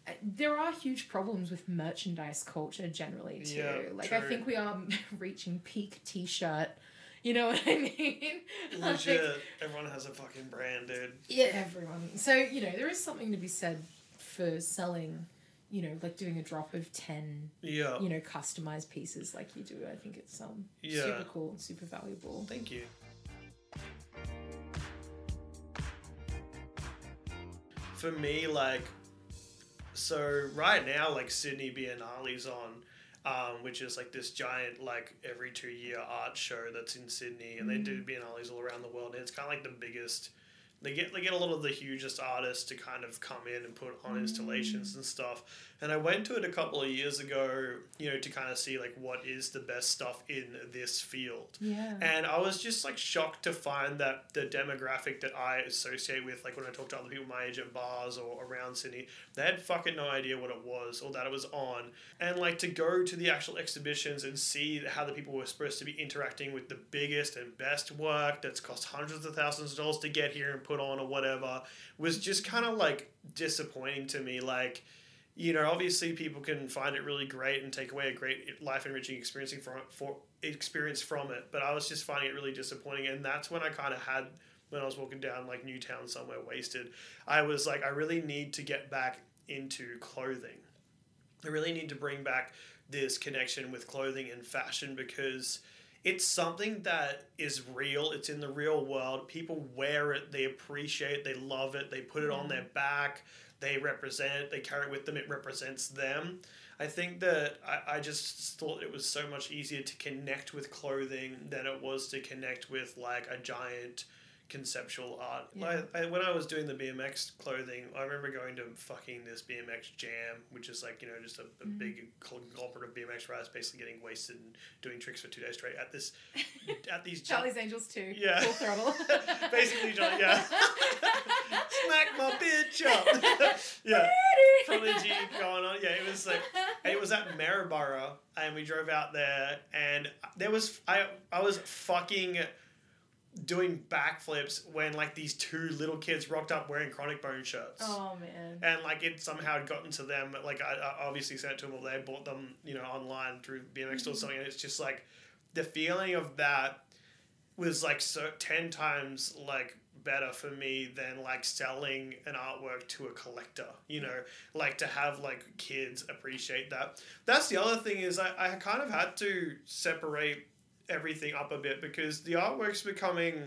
Uh, There are huge problems with merchandise culture generally, too. Yeah, like, I think we are reaching peak t shirt. You know what I mean? Like, everyone has a fucking brand dude yeah, everyone. So, you know, there is something to be said for selling, you know, like doing a drop of 10, yeah you know, customized pieces like you do. I think it's um Yeah. super cool and super valuable. Thank you. For me, like, so right now, like Sydney Biennale's on, um, which is like this giant, like every two year art show that's in Sydney, and they do Biennales all around the world, and it's kind of like the biggest. They get they get a lot of the hugest artists to kind of come in and put on installations mm. and stuff. And I went to it a couple of years ago, you know, to kind of see like what is the best stuff in this field. Yeah. And I was just like shocked to find that the demographic that I associate with, like when I talk to other people my age at bars or around Sydney, they had fucking no idea what it was or that it was on. And like to go to the actual exhibitions and see how the people were supposed to be interacting with the biggest and best work that's cost hundreds of thousands of dollars to get here and put on or whatever was just kind of like disappointing to me. Like, you know, obviously people can find it really great and take away a great life enriching experience from for experience from it, but I was just finding it really disappointing, and that's when I kind of had when I was walking down like Newtown somewhere wasted. I was like, I really need to get back into clothing. I really need to bring back this connection with clothing and fashion because it's something that is real. It's in the real world. People wear it. They appreciate. it, They love it. They put it on their back. They represent it. They carry it with them. It represents them. I think that I, I just thought it was so much easier to connect with clothing than it was to connect with like a giant conceptual art. Yeah. I, I, when I was doing the BMX clothing, I remember going to fucking this BMX jam, which is like, you know, just a, a mm-hmm. big conglomerate of BMX riders basically getting wasted and doing tricks for two days straight at this, at these jam- Charlie's Angels too. Yeah. Full throttle. Basically, yeah. Smack my bitch up. yeah. From going on. Yeah, it was like, it was at Maryborough, and we drove out there, and there was, I, I was fucking doing backflips when like these two little kids rocked up wearing Chronic Bone shirts. oh man. And like it somehow had gotten to them. Like I, I obviously sent it to them, or they bought them, you know, online through BMX or mm-hmm. something. And it's just like the feeling of that was like so ten times like better for me than like selling an artwork to a collector. You know, like to have like kids appreciate that. That's the other thing is I, I kind of had to separate everything up a bit because the artwork's becoming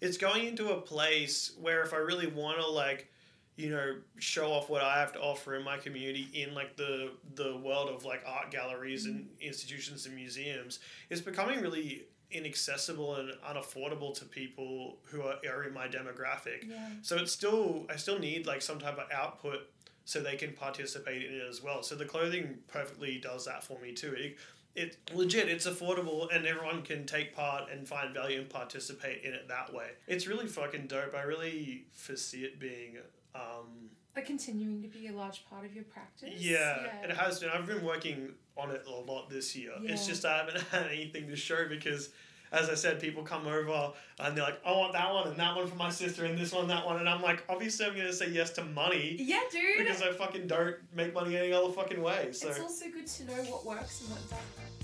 it's going into a place where if I really want to like you know show off what I have to offer in my community in like the the world of like art galleries and mm-hmm. institutions and museums it's becoming really inaccessible and unaffordable to people who are, are in my demographic. Yeah. so it's still I still need like some type of output so they can participate in it as well. So the clothing perfectly does that for me too. It, it legit it's affordable and everyone can take part and find value and participate in it that way. It's really fucking dope. I really foresee it being um, But continuing to be a large part of your practice. yeah, it has been. I've been working on it a lot this year. It's just i haven't had anything to show because as I said, people come over and they're like, I want that one and that one for my sister and this one, that one. And I'm like, obviously, I'm going to say yes to money Yeah, dude. because I fucking don't make money any other fucking way. So, It's also good to know what works and what doesn't.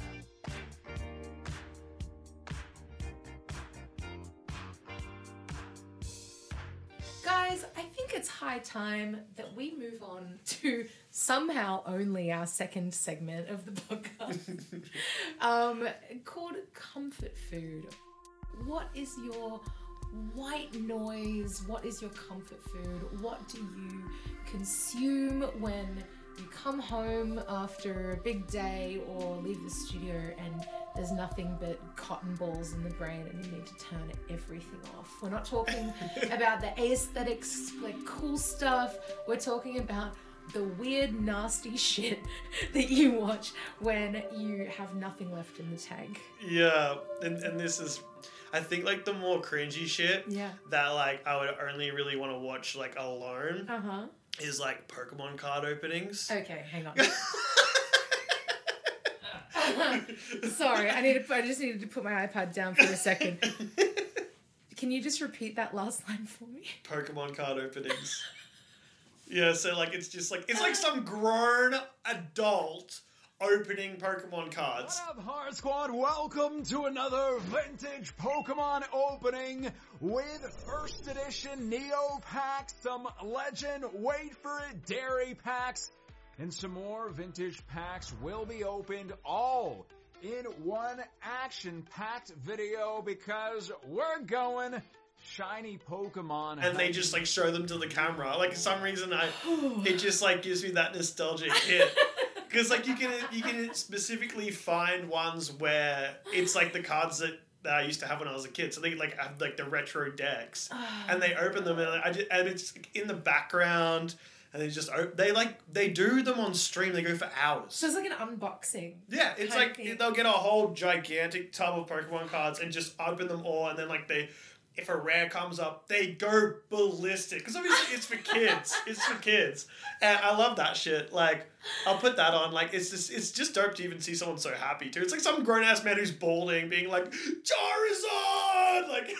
Guys, I think it's high time that we move on to somehow only our second segment of the podcast um, called Comfort Food. What is your white noise? What is your comfort food? What do you consume when you come home after a big day or leave the studio and there's nothing but cotton balls in the brain and you need to turn everything off? We're not talking about the aesthetics, like cool stuff. We're talking about the weird, nasty shit that you watch when you have nothing left in the tank. Yeah, and, and this is, I think like the more cringy shit Yeah. that like I would only really want to watch like alone Uh huh. Is like Pokemon card openings. Okay, hang on. Sorry, I needed. I just needed to put my iPad down for a second. Can you just repeat that last line for me? Pokemon card openings. yeah, so like it's just like it's like some grown adult opening Pokemon cards. What up, Horror Squad? Welcome to another vintage Pokemon opening with first edition Neo packs, some legend, wait for it, dairy packs, and some more vintage packs will be opened all in one action packed video because we're going shiny Pokemon. And they just like show them to the camera. Like for some reason, I it just like gives me that nostalgic hit. Because like you can you can specifically find ones where it's like the cards that, that I used to have when I was a kid. So they like have like the retro decks, oh and they open them and I just, and it's in the background, and they just op- they like they do them on stream. They go for hours. So it's like an unboxing. Yeah, it's like they'll get a whole gigantic tub of Pokemon cards and just open them all, and then like they, if a rare comes up, they go ballistic because obviously it's for kids. It's for kids, and I love that shit. Like I'll put that on. Like it's just it's just dope to even see someone so happy too. It's like some grown ass man who's balding, being like Charizard, like.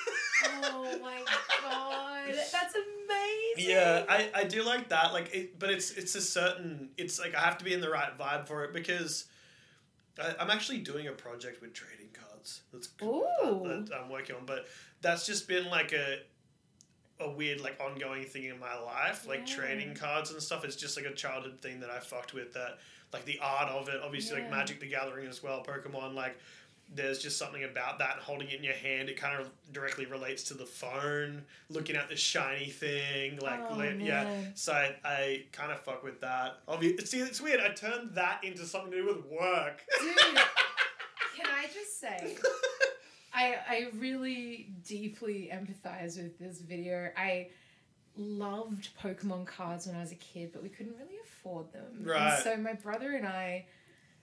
Oh my god, that's amazing. Yeah, I, I do like that. Like, it, but it's it's a certain. It's like I have to be in the right vibe for it because I, I'm actually doing a project with trading That's Ooh. that, I'm working on, but that's just been like a a weird like ongoing thing in my life, like Yeah. trading cards and stuff. It's just like a childhood thing that I fucked with. That like the art of it, obviously Yeah. like Magic the Gathering as well, Pokemon. Like there's just something about that holding it in your hand. It kind of directly relates to the phone, looking at the shiny thing, like Oh, li- yeah. So I, I kind of fuck with that. Obviously, see, it's weird. I turned that into something to do with work. Dude, can I just say, I I really deeply empathize with this video. I loved Pokemon cards when I was a kid, but we couldn't really afford them. Right. And so my brother and I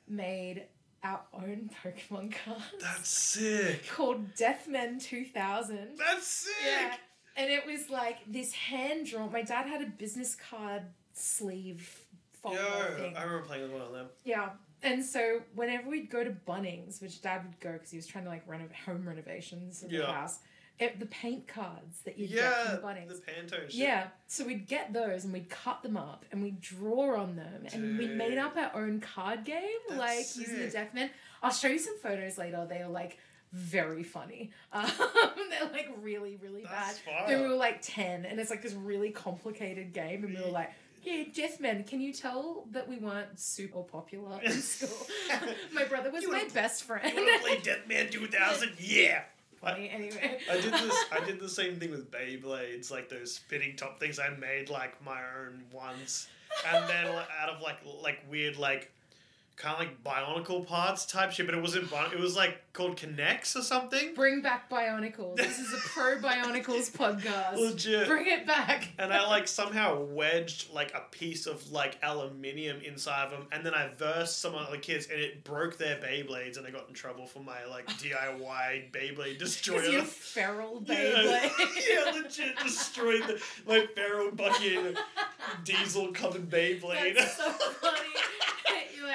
made our own Pokemon cards That's sick. called Deathman 2000. That's sick. Yeah. And it was like this hand drawn. My dad had a business card sleeve folder thing. I remember playing with one of them. Yeah. And so whenever we'd go to Bunnings, which dad would go because he was trying to like renov- home renovations in the Yeah. house, it, the paint cards that you'd get Yeah, from Bunnings. the Pantone shit. Yeah, so we'd get those and we'd cut them up and we'd draw on them and we made Dude. up our own card game, That's like using the sick. Deathman. I'll show you some photos later. They are like very funny. Um, they're like really, really That's bad. They fire. were like 10 and it's like this really complicated game and we were like, yeah, Deathman, can you tell that we weren't super popular in school? my brother was You my best friend. You want to play Deathman 2000? Yeah. What? anyway. I did this. I did the same thing with Beyblades, like those spinning top things. I made like my own ones, and then like, out of like like weird like kind of like bionicle parts type shit. But it wasn't. Bi- it was like called K'NEX or something. Bring back Bionicles. This is a pro Bionicles podcast. Legit. Bring it back. And I like somehow wedged like a piece of like aluminium inside of them, and then I versed some other kids, and it broke their Beyblades, and I got in trouble for my like DIY Beyblade destroyer. You're feral Yeah, Beyblade. yeah, legit destroyed the, my feral bucket diesel covered Beyblade. That's so funny.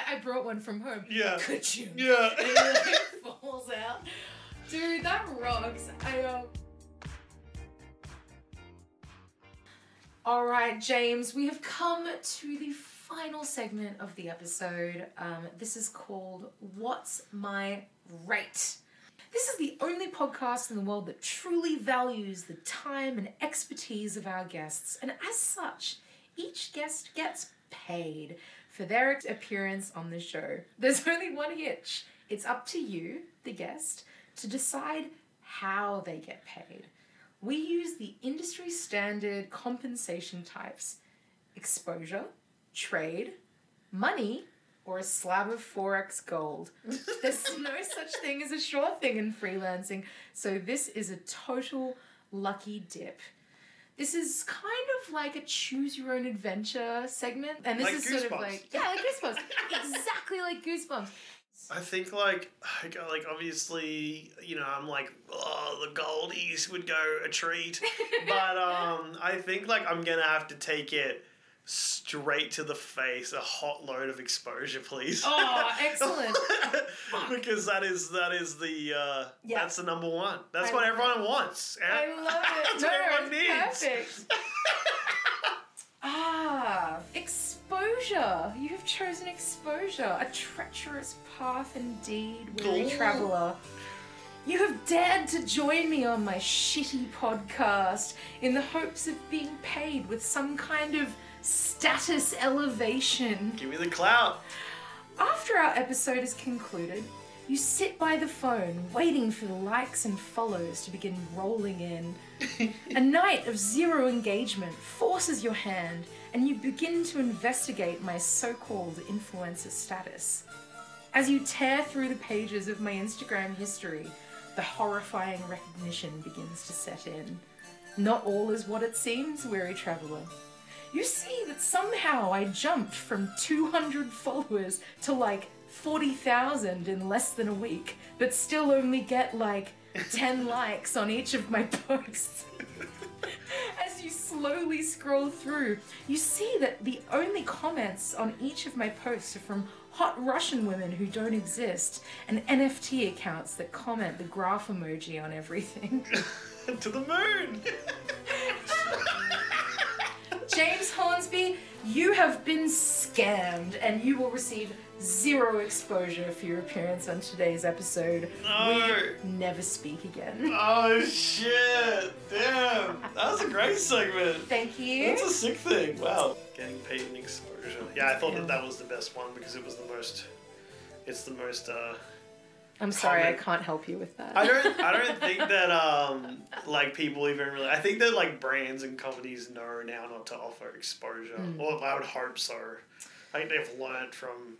I brought one from home. Yeah. Could you? Yeah. And it like falls out. Dude, that rocks. I um. All right, James, we have come to the final segment of the episode. Um, this is called What's My Rate? This is the only podcast in the world that truly values the time and expertise of our guests, and as such, each guest gets paid for their appearance on the show. There's only one hitch it's up to you, the guest, to decide how they get paid. We use the industry standard compensation types exposure, trade, money, or a slab of XXXX Gold. There's no such thing as a sure thing in freelancing, so this is a total lucky dip. This is kind of like a choose your own adventure segment, and this Like is sort of like yeah, like Goosebumps, exactly like Goosebumps. I think like like obviously you know I'm like oh the goldies would go a treat, but um I think like I'm gonna have to take it straight to the face a hot load of exposure please. Oh, excellent! because that is that is the uh, Yeah. that's the number one. That's I what everyone wants. I love it. That's no, what everyone needs. perfect. ah, exposure. You have chosen exposure, a treacherous path indeed, weary traveller. You have dared to join me on my shitty podcast in the hopes of being paid with some kind of status elevation. Give me the clout. After our episode is concluded, you sit by the phone waiting for the likes and follows to begin rolling in. A night of zero engagement forces your hand, and you begin to investigate my so called influencer status. As you tear through the pages of my Instagram history, the horrifying recognition begins to set in. Not all is what it seems, weary traveller. You see that somehow I jumped from 200 followers to like 40,000 in less than a week, but still only get like 10 likes on each of my posts. As you slowly scroll through, you see that the only comments on each of my posts are from hot Russian women who don't exist and NFT accounts that comment the graph emoji on everything. to the moon. James Hornsby, you have been scammed and you will receive zero exposure for your appearance on today's episode. No. We never speak again. oh shit! Damn, that was a great segment. Thank you. That's a sick thing. Wow. Getting paid in exposure. Yeah, I thought that that was the best one because it was the most. It's the most uh, I'm sorry, I can't help you with that. I don't. I don't think that um like people even really. I think that like brands and companies know now not to offer exposure. Mm. Or I would hope so. I think they've learned from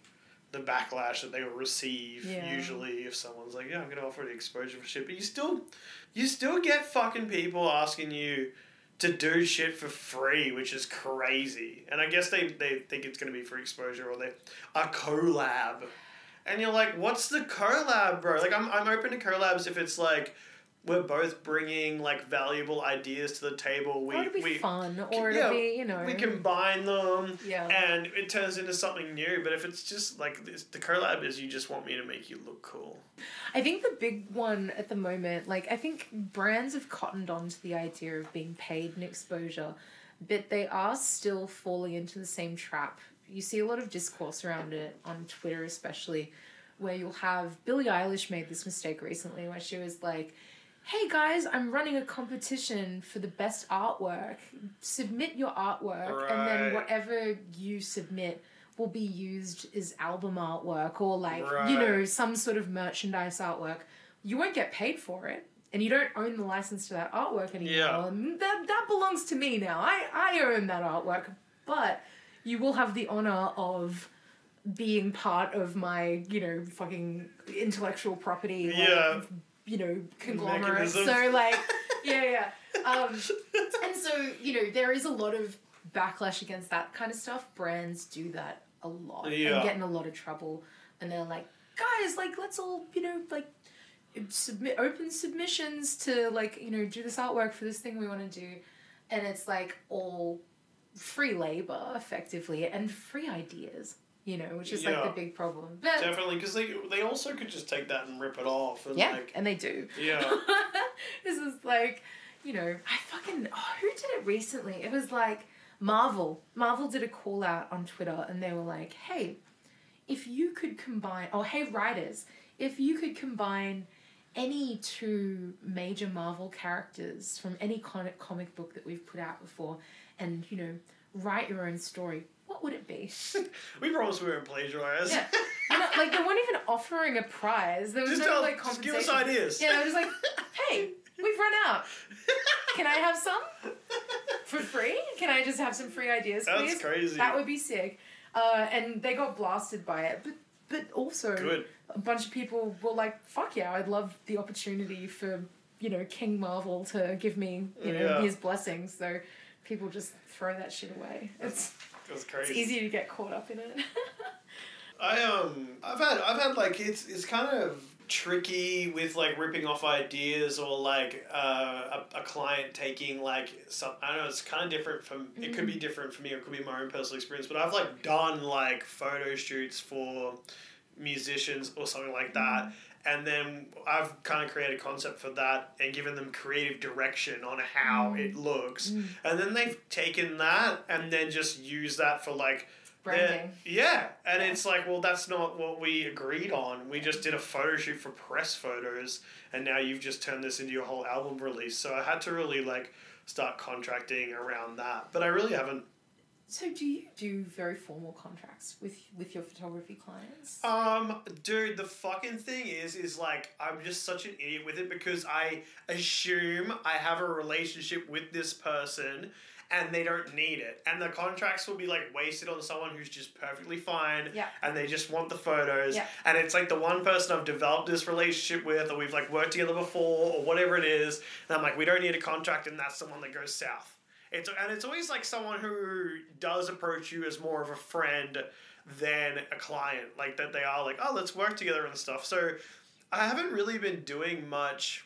the backlash that they will receive Yeah. usually if someone's like, "Yeah, I'm gonna offer the exposure for shit," but you still, you still get fucking people asking you to do shit for free, which is crazy. And I guess they they think it's gonna be for exposure or they a collab. And you're like, what's the collab, bro? Like, I'm, I'm open to collabs if it's like we're both bringing like valuable ideas to the table. We or it'll be we fun, or it'll yeah, be, you know. we combine them, Yeah. and it turns into something new. But if it's just like this, the collab is you just want me to make you look cool. I think the big one at the moment, like I think brands have cottoned on to the idea of being paid in exposure, but they are still falling into the same trap. You see a lot of discourse around it on Twitter, especially, where you'll have Billie Eilish made this mistake recently, where she was like, "Hey guys, I'm running a competition for the best artwork. Submit your artwork, and then whatever you submit." Will be used as album artwork or like you know some sort of merchandise artwork, you won't get paid for it. And you don't own the license to that artwork anymore. Yeah. That, that belongs to me now. I, I own that artwork. But you will have the honor of being part of my, you know, fucking intellectual property. like, Yeah. you know, conglomerate. Mechanism. So, like, yeah, yeah. Um, and so, you know, there is a lot of backlash against that kind of stuff. Brands do that a lot Yeah. and get in a lot of trouble. And they're like, guys, like, let's all, you know, like, submit open submissions to like you know do this artwork for this thing we want to do and it's like all free labor effectively and free ideas you know which is like the big problem. But Definitely, because they they also could just take that and rip it off and yeah like and they do. Yeah. this is like you know i fucking oh, who did it recently? It was like marvel. Marvel did a call out on twitter and they were like hey if you could combine oh hey writers if you could combine any two major marvel characters from any comic book that we've put out before and you know write your own story what would it be we promised we weren't plagiarized. yeah You know, like they weren't even offering a prize there was Just no tell- like just give us ideas. yeah, I was like, hey, we've run out. Can I have some for free? Can I just have some free ideas, That's crazy. That would be sick. Uh, and they got blasted by it, but but also Good. a bunch of people were like, fuck yeah, I'd love the opportunity for you know King Marvel to give me you know Yeah. his blessings. So people just throw that shit away. It's That's it's crazy. easy to get caught up in it. I um I've had I've had like it's it's kind of tricky with like ripping off ideas or like uh, a, a client taking like some I don't know it's kind of different from it could be different for me it could be my own personal experience but I've like done like photo shoots for musicians or something like that and then I've kind of created a concept for that and given them creative direction on how mm. it looks mm. and then they've taken that and then just used that for like Branding. yeah, and it's like, well, that's not what we agreed on. We just did a photo shoot for press photos, and now you've just turned this into your whole album release. So I had to really like start contracting around that, but I really haven't. So do you do very formal contracts with with your photography clients? Um, dude, the fucking thing is, is like I'm just such an idiot with it because I assume I have a relationship with this person. And they don't need it, and the contracts will be like wasted on someone who's just perfectly fine, Yeah. and they just want the photos, Yeah. and it's like the one person I've developed this relationship with, or we've like worked together before, or whatever it is, and I'm like, we don't need a contract, and that's the one that goes south. It's and it's always like someone who does approach you as more of a friend than a client, like that they are like, oh, let's work together and stuff. So I haven't really been doing much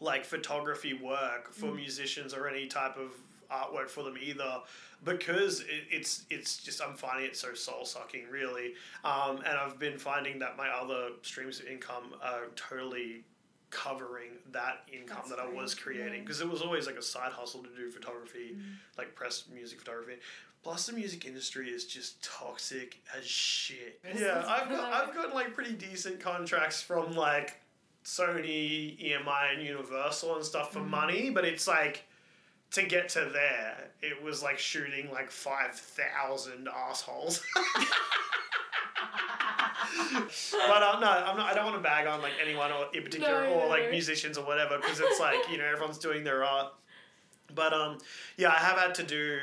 like photography work for musicians or any type of artwork for them either because it, it's it's just I'm finding it so soul sucking really um, and I've been finding that my other streams of income are totally covering that income That's that I was creating. Yeah. because it was always like a side hustle to do photography like press music photography. Plus the music industry is just toxic as shit. Yeah I've got I've got like pretty decent contracts from like Sony, EMI, and Universal and stuff for money, but it's like to get to there, it was like shooting like five thousand assholes. but um, no, I'm not. I don't want to bag on like anyone or in particular No, or like no. musicians or whatever because it's like you know everyone's doing their art. But um, yeah, I have had to do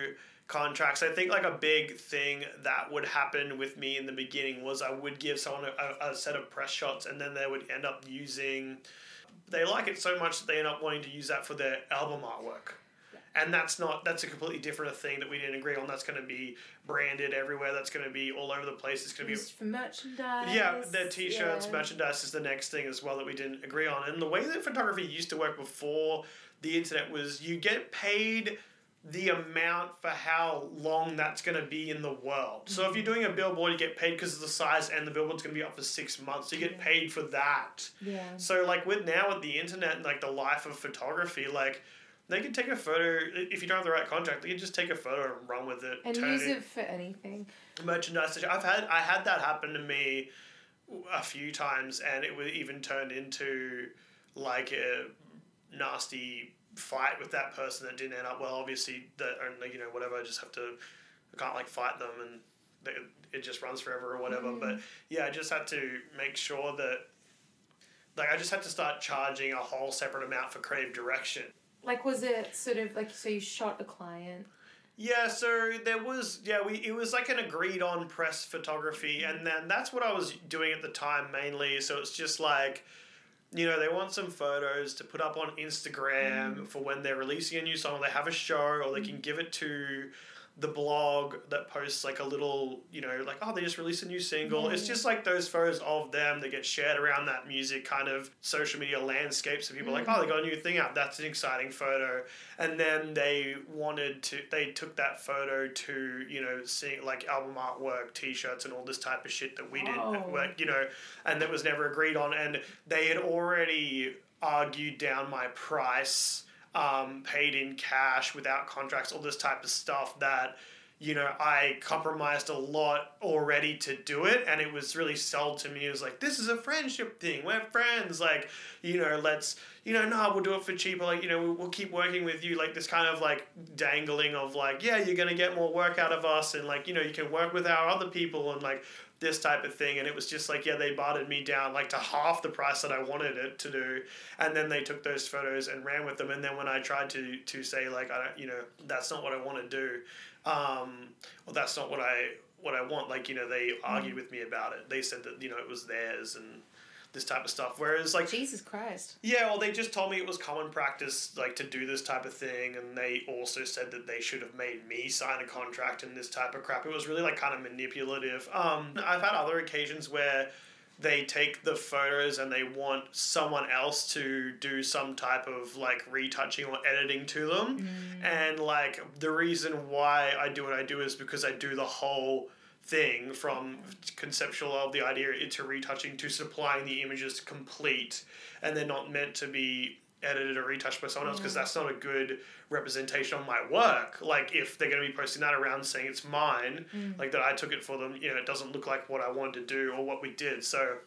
contracts. I think like a big thing that would happen with me in the beginning was I would give someone a, a, a set of press shots and then they would end up using. They like it so much that they end up wanting to use that for their album artwork. And that's not that's a completely different thing that we didn't agree on. That's going to be branded everywhere. That's going to be all over the place. It's going to be for merchandise. yeah, the t-shirts, yeah. merchandise is the next thing as well that we didn't agree on. And the way that photography used to work before the internet was you get paid the amount for how long that's going to be in the world. So if you're mm-hmm. doing a billboard, you get paid because of the size, and the billboard's going to be up for six months. So you get paid for that. Yeah. So like with now with the internet and like the life of photography, like they can take a photo if you don't have the right contract. They can just take a photo and run with it. And use it for anything. merchandise. I've had I had that happen to me a few times, and it would even turned into like a nasty fight with that person that didn't end up well. Obviously, that like, you know whatever. I just have to I can't like fight them, and they, it just runs forever or whatever. Mm-hmm. But yeah, I just had to make sure that. Like I just had to start charging a whole separate amount for creative direction. Like, was it sort of like so you shot a client? Yeah, so there was yeah, we it was like an agreed on press photography mm-hmm. and then that's what I was doing at the time mainly. So it's just like you know, they want some photos to put up on Instagram mm-hmm. for when they're releasing a new song, or they have a show, or they can mm-hmm. give it to the blog that posts like a little, you know, like, oh, they just released a new single. It's just like those photos of them that get shared around that music kind of social media landscape. So people are like, mm. oh, they got a new thing out. That's an exciting photo. And then they wanted to, they took that photo to, you know, seeing like album artwork, t shirts, and all this type of shit that we did, Oh. like, you know, and that was never agreed on. And they had already argued down my price um, paid in cash without contracts, all this type of stuff that, you know, I compromised a lot already to do it. And it was really sold to me as like, this is a friendship thing. We're friends. Like, you know, let's, you know, no, we'll do it for cheaper. Like, you know, we'll keep working with you. Like, this kind of like dangling of like, yeah, you're going to get more work out of us. And like, you know, you can work with our other people and like, this type of thing and it was just like yeah they bartered me down like to half the price that I wanted it to do. And then they took those photos and ran with them. And then when I tried to to say like I don't you know that's not what I want to do um or that's not what I what I want like you know they argued with me about it. They said that you know it was theirs and this type of stuff whereas like Jesus Christ. yeah, well, they just told me it was common practice, like to do this type of thing, and they also said that they should have made me sign a contract and this type of crap. It was really like kind of manipulative. Um, I've had other occasions where they take the photos and they want someone else to do some type of like retouching or editing to them, and like the reason why I do what I do is because I do the whole thing from conceptual of the idea to retouching to supplying the images complete and they're not meant to be edited or retouched by someone else because that's not a good representation of my work. Like if they're going to be posting that around saying it's mine mm. like that i took it for them you know it doesn't look like what i wanted to do or what we did. So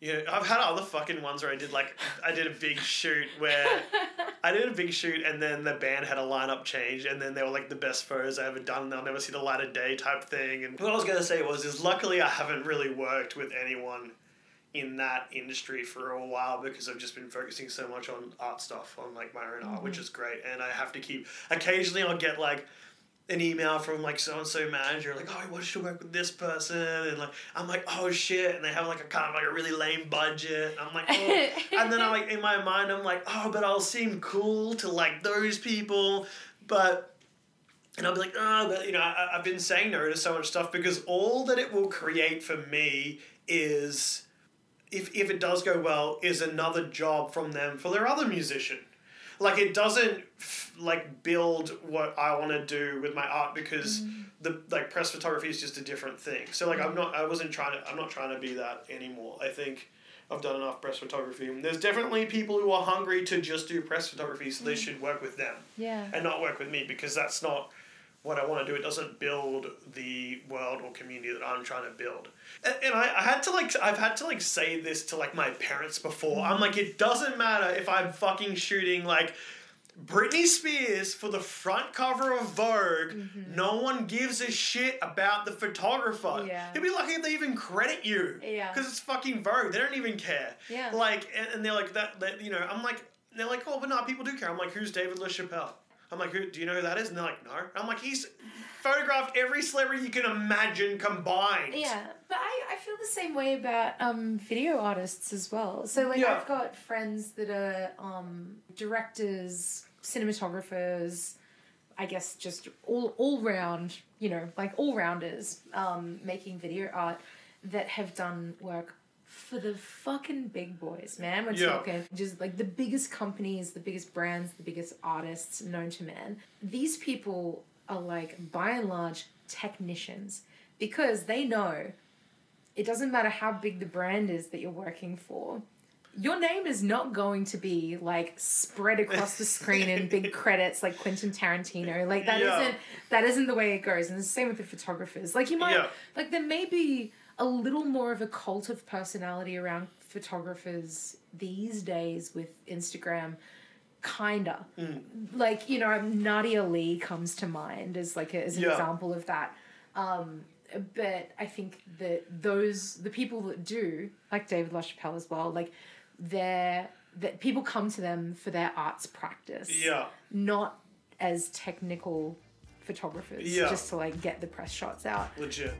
you know, I've had other fucking ones where I did like I did a big shoot where I did a big shoot and then the band had a lineup change and then they were like the best photos I ever done and they'll never see the light of day type thing. And what I was gonna say was is luckily I haven't really worked with anyone in that industry for a while because I've just been focusing so much on art stuff, on like my own art, which mm-hmm. is great. And I have to keep occasionally I'll get like an email from like so and so manager like oh I want you to work with this person? And like I'm like oh shit. And they have like a kind of like a really lame budget. I'm like oh. and then I'm like in my mind I'm like oh but I'll seem cool to like those people. But and I'll be like oh but you know I, I've been saying no to so much stuff because all that it will create for me is if, if it does go well is another job from them for their other musician like it doesn't f- like build what I want to do with my art because mm. the like press photography is just a different thing. So like I'm not I wasn't trying to I'm not trying to be that anymore. I think I've done enough press photography. And There's definitely people who are hungry to just do press photography, so they mm. should work with them Yeah. and not work with me because that's not what I want to do. It doesn't build the world or community that I'm trying to build. And, and I, I had to like I've had to like say this to like my parents before. I'm like it doesn't matter if I'm fucking shooting like Britney Spears for the front cover of Vogue, no one gives a shit about the photographer. Mm-hmm. Yeah. You'd be lucky if they even credit you. Yeah. Because it's fucking Vogue. They don't even care. Yeah. Like, and, and they're like, that, that, you know, I'm like, they're like, oh, but no, people do care. I'm like, who's David LaChapelle? I'm like, who, do you know who that is? And they're like, no. I'm like, he's photographed every celebrity you can imagine combined. Yeah, but I, I feel the same way about um, video artists as well. So like Yeah. I've got friends that are um, directors, cinematographers, I guess just all all round, you know, like all rounders um, making video art that have done work for the fucking big boys, man. We're Yeah. talking just like the biggest companies, the biggest brands, the biggest artists known to man. These people are like by and large technicians because they know it doesn't matter how big the brand is that you're working for. Your name is not going to be like spread across the screen in big credits like Quentin Tarantino. Like that Yeah. not that isn't the way it goes. And the same with the photographers. Like you might Yeah. like there may be a little more of a cult of personality around photographers these days with Instagram kinda like you know nadia lee comes to mind as like a, as an Yeah. example of that um but i think that those the people that do like david lachapelle as well like they're that people come to them for their arts practice Yeah. not as technical photographers Yeah. just to like get the press shots out Legit.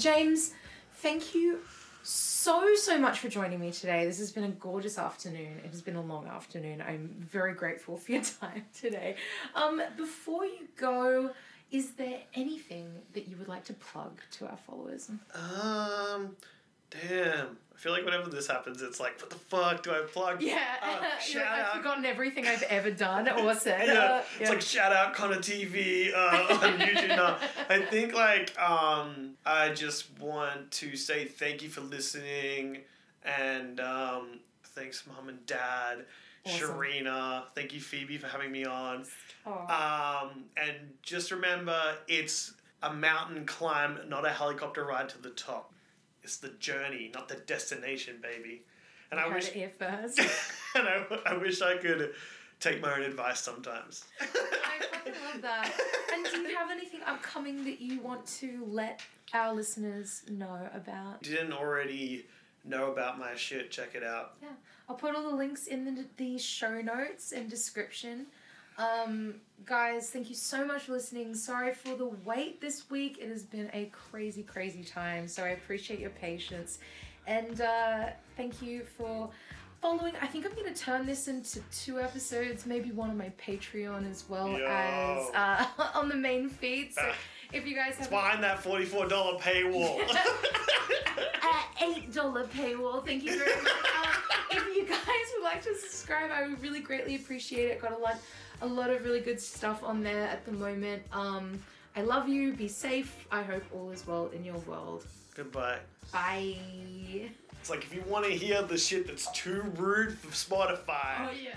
James, thank you so, so much for joining me today. This has been a gorgeous afternoon. It has been a long afternoon. I'm very grateful for your time today. Um, before you go, is there anything that you would like to plug to our followers? Um, damn. I feel like whenever this happens, it's like, what the fuck do I plug? Yeah, Uh, shout like, I've forgotten everything I've ever done or said. Yeah, Uh, it's like shout out Connor TV uh, on YouTube. No, I think like um, I just want to say thank you for listening and um, thanks mom and dad, Awesome. Sharina. Thank you Phoebe for having me on. Aw. Um, and just remember, it's a mountain climb, not a helicopter ride to the top. It's the journey, not the destination, baby. And I Heard wish, it here first. and I, I wish I could take my own advice sometimes. I fucking love that. And do you have anything upcoming that you want to let our listeners know about? Didn't already know about my shit? Check it out. Yeah, I'll put all the links in the, the show notes and description. Um, guys, thank you so much for listening. Sorry for the wait this week. It has been a crazy, crazy time. So I appreciate your patience. And uh, thank you for following. I think I'm going to turn this into two episodes, maybe one on my Patreon as well Yo. as uh, on the main feed. So if you guys have behind that forty-four dollar paywall. eight dollar paywall. Thank you very much. Um, if you guys would like to subscribe, I would really greatly appreciate it. Got a lot, a lot of really good stuff on there at the moment. Um, I love you. Be safe. I hope all is well in your world. Goodbye. Bye. It's like if you want to hear the shit that's too rude for Spotify. Oh, yeah.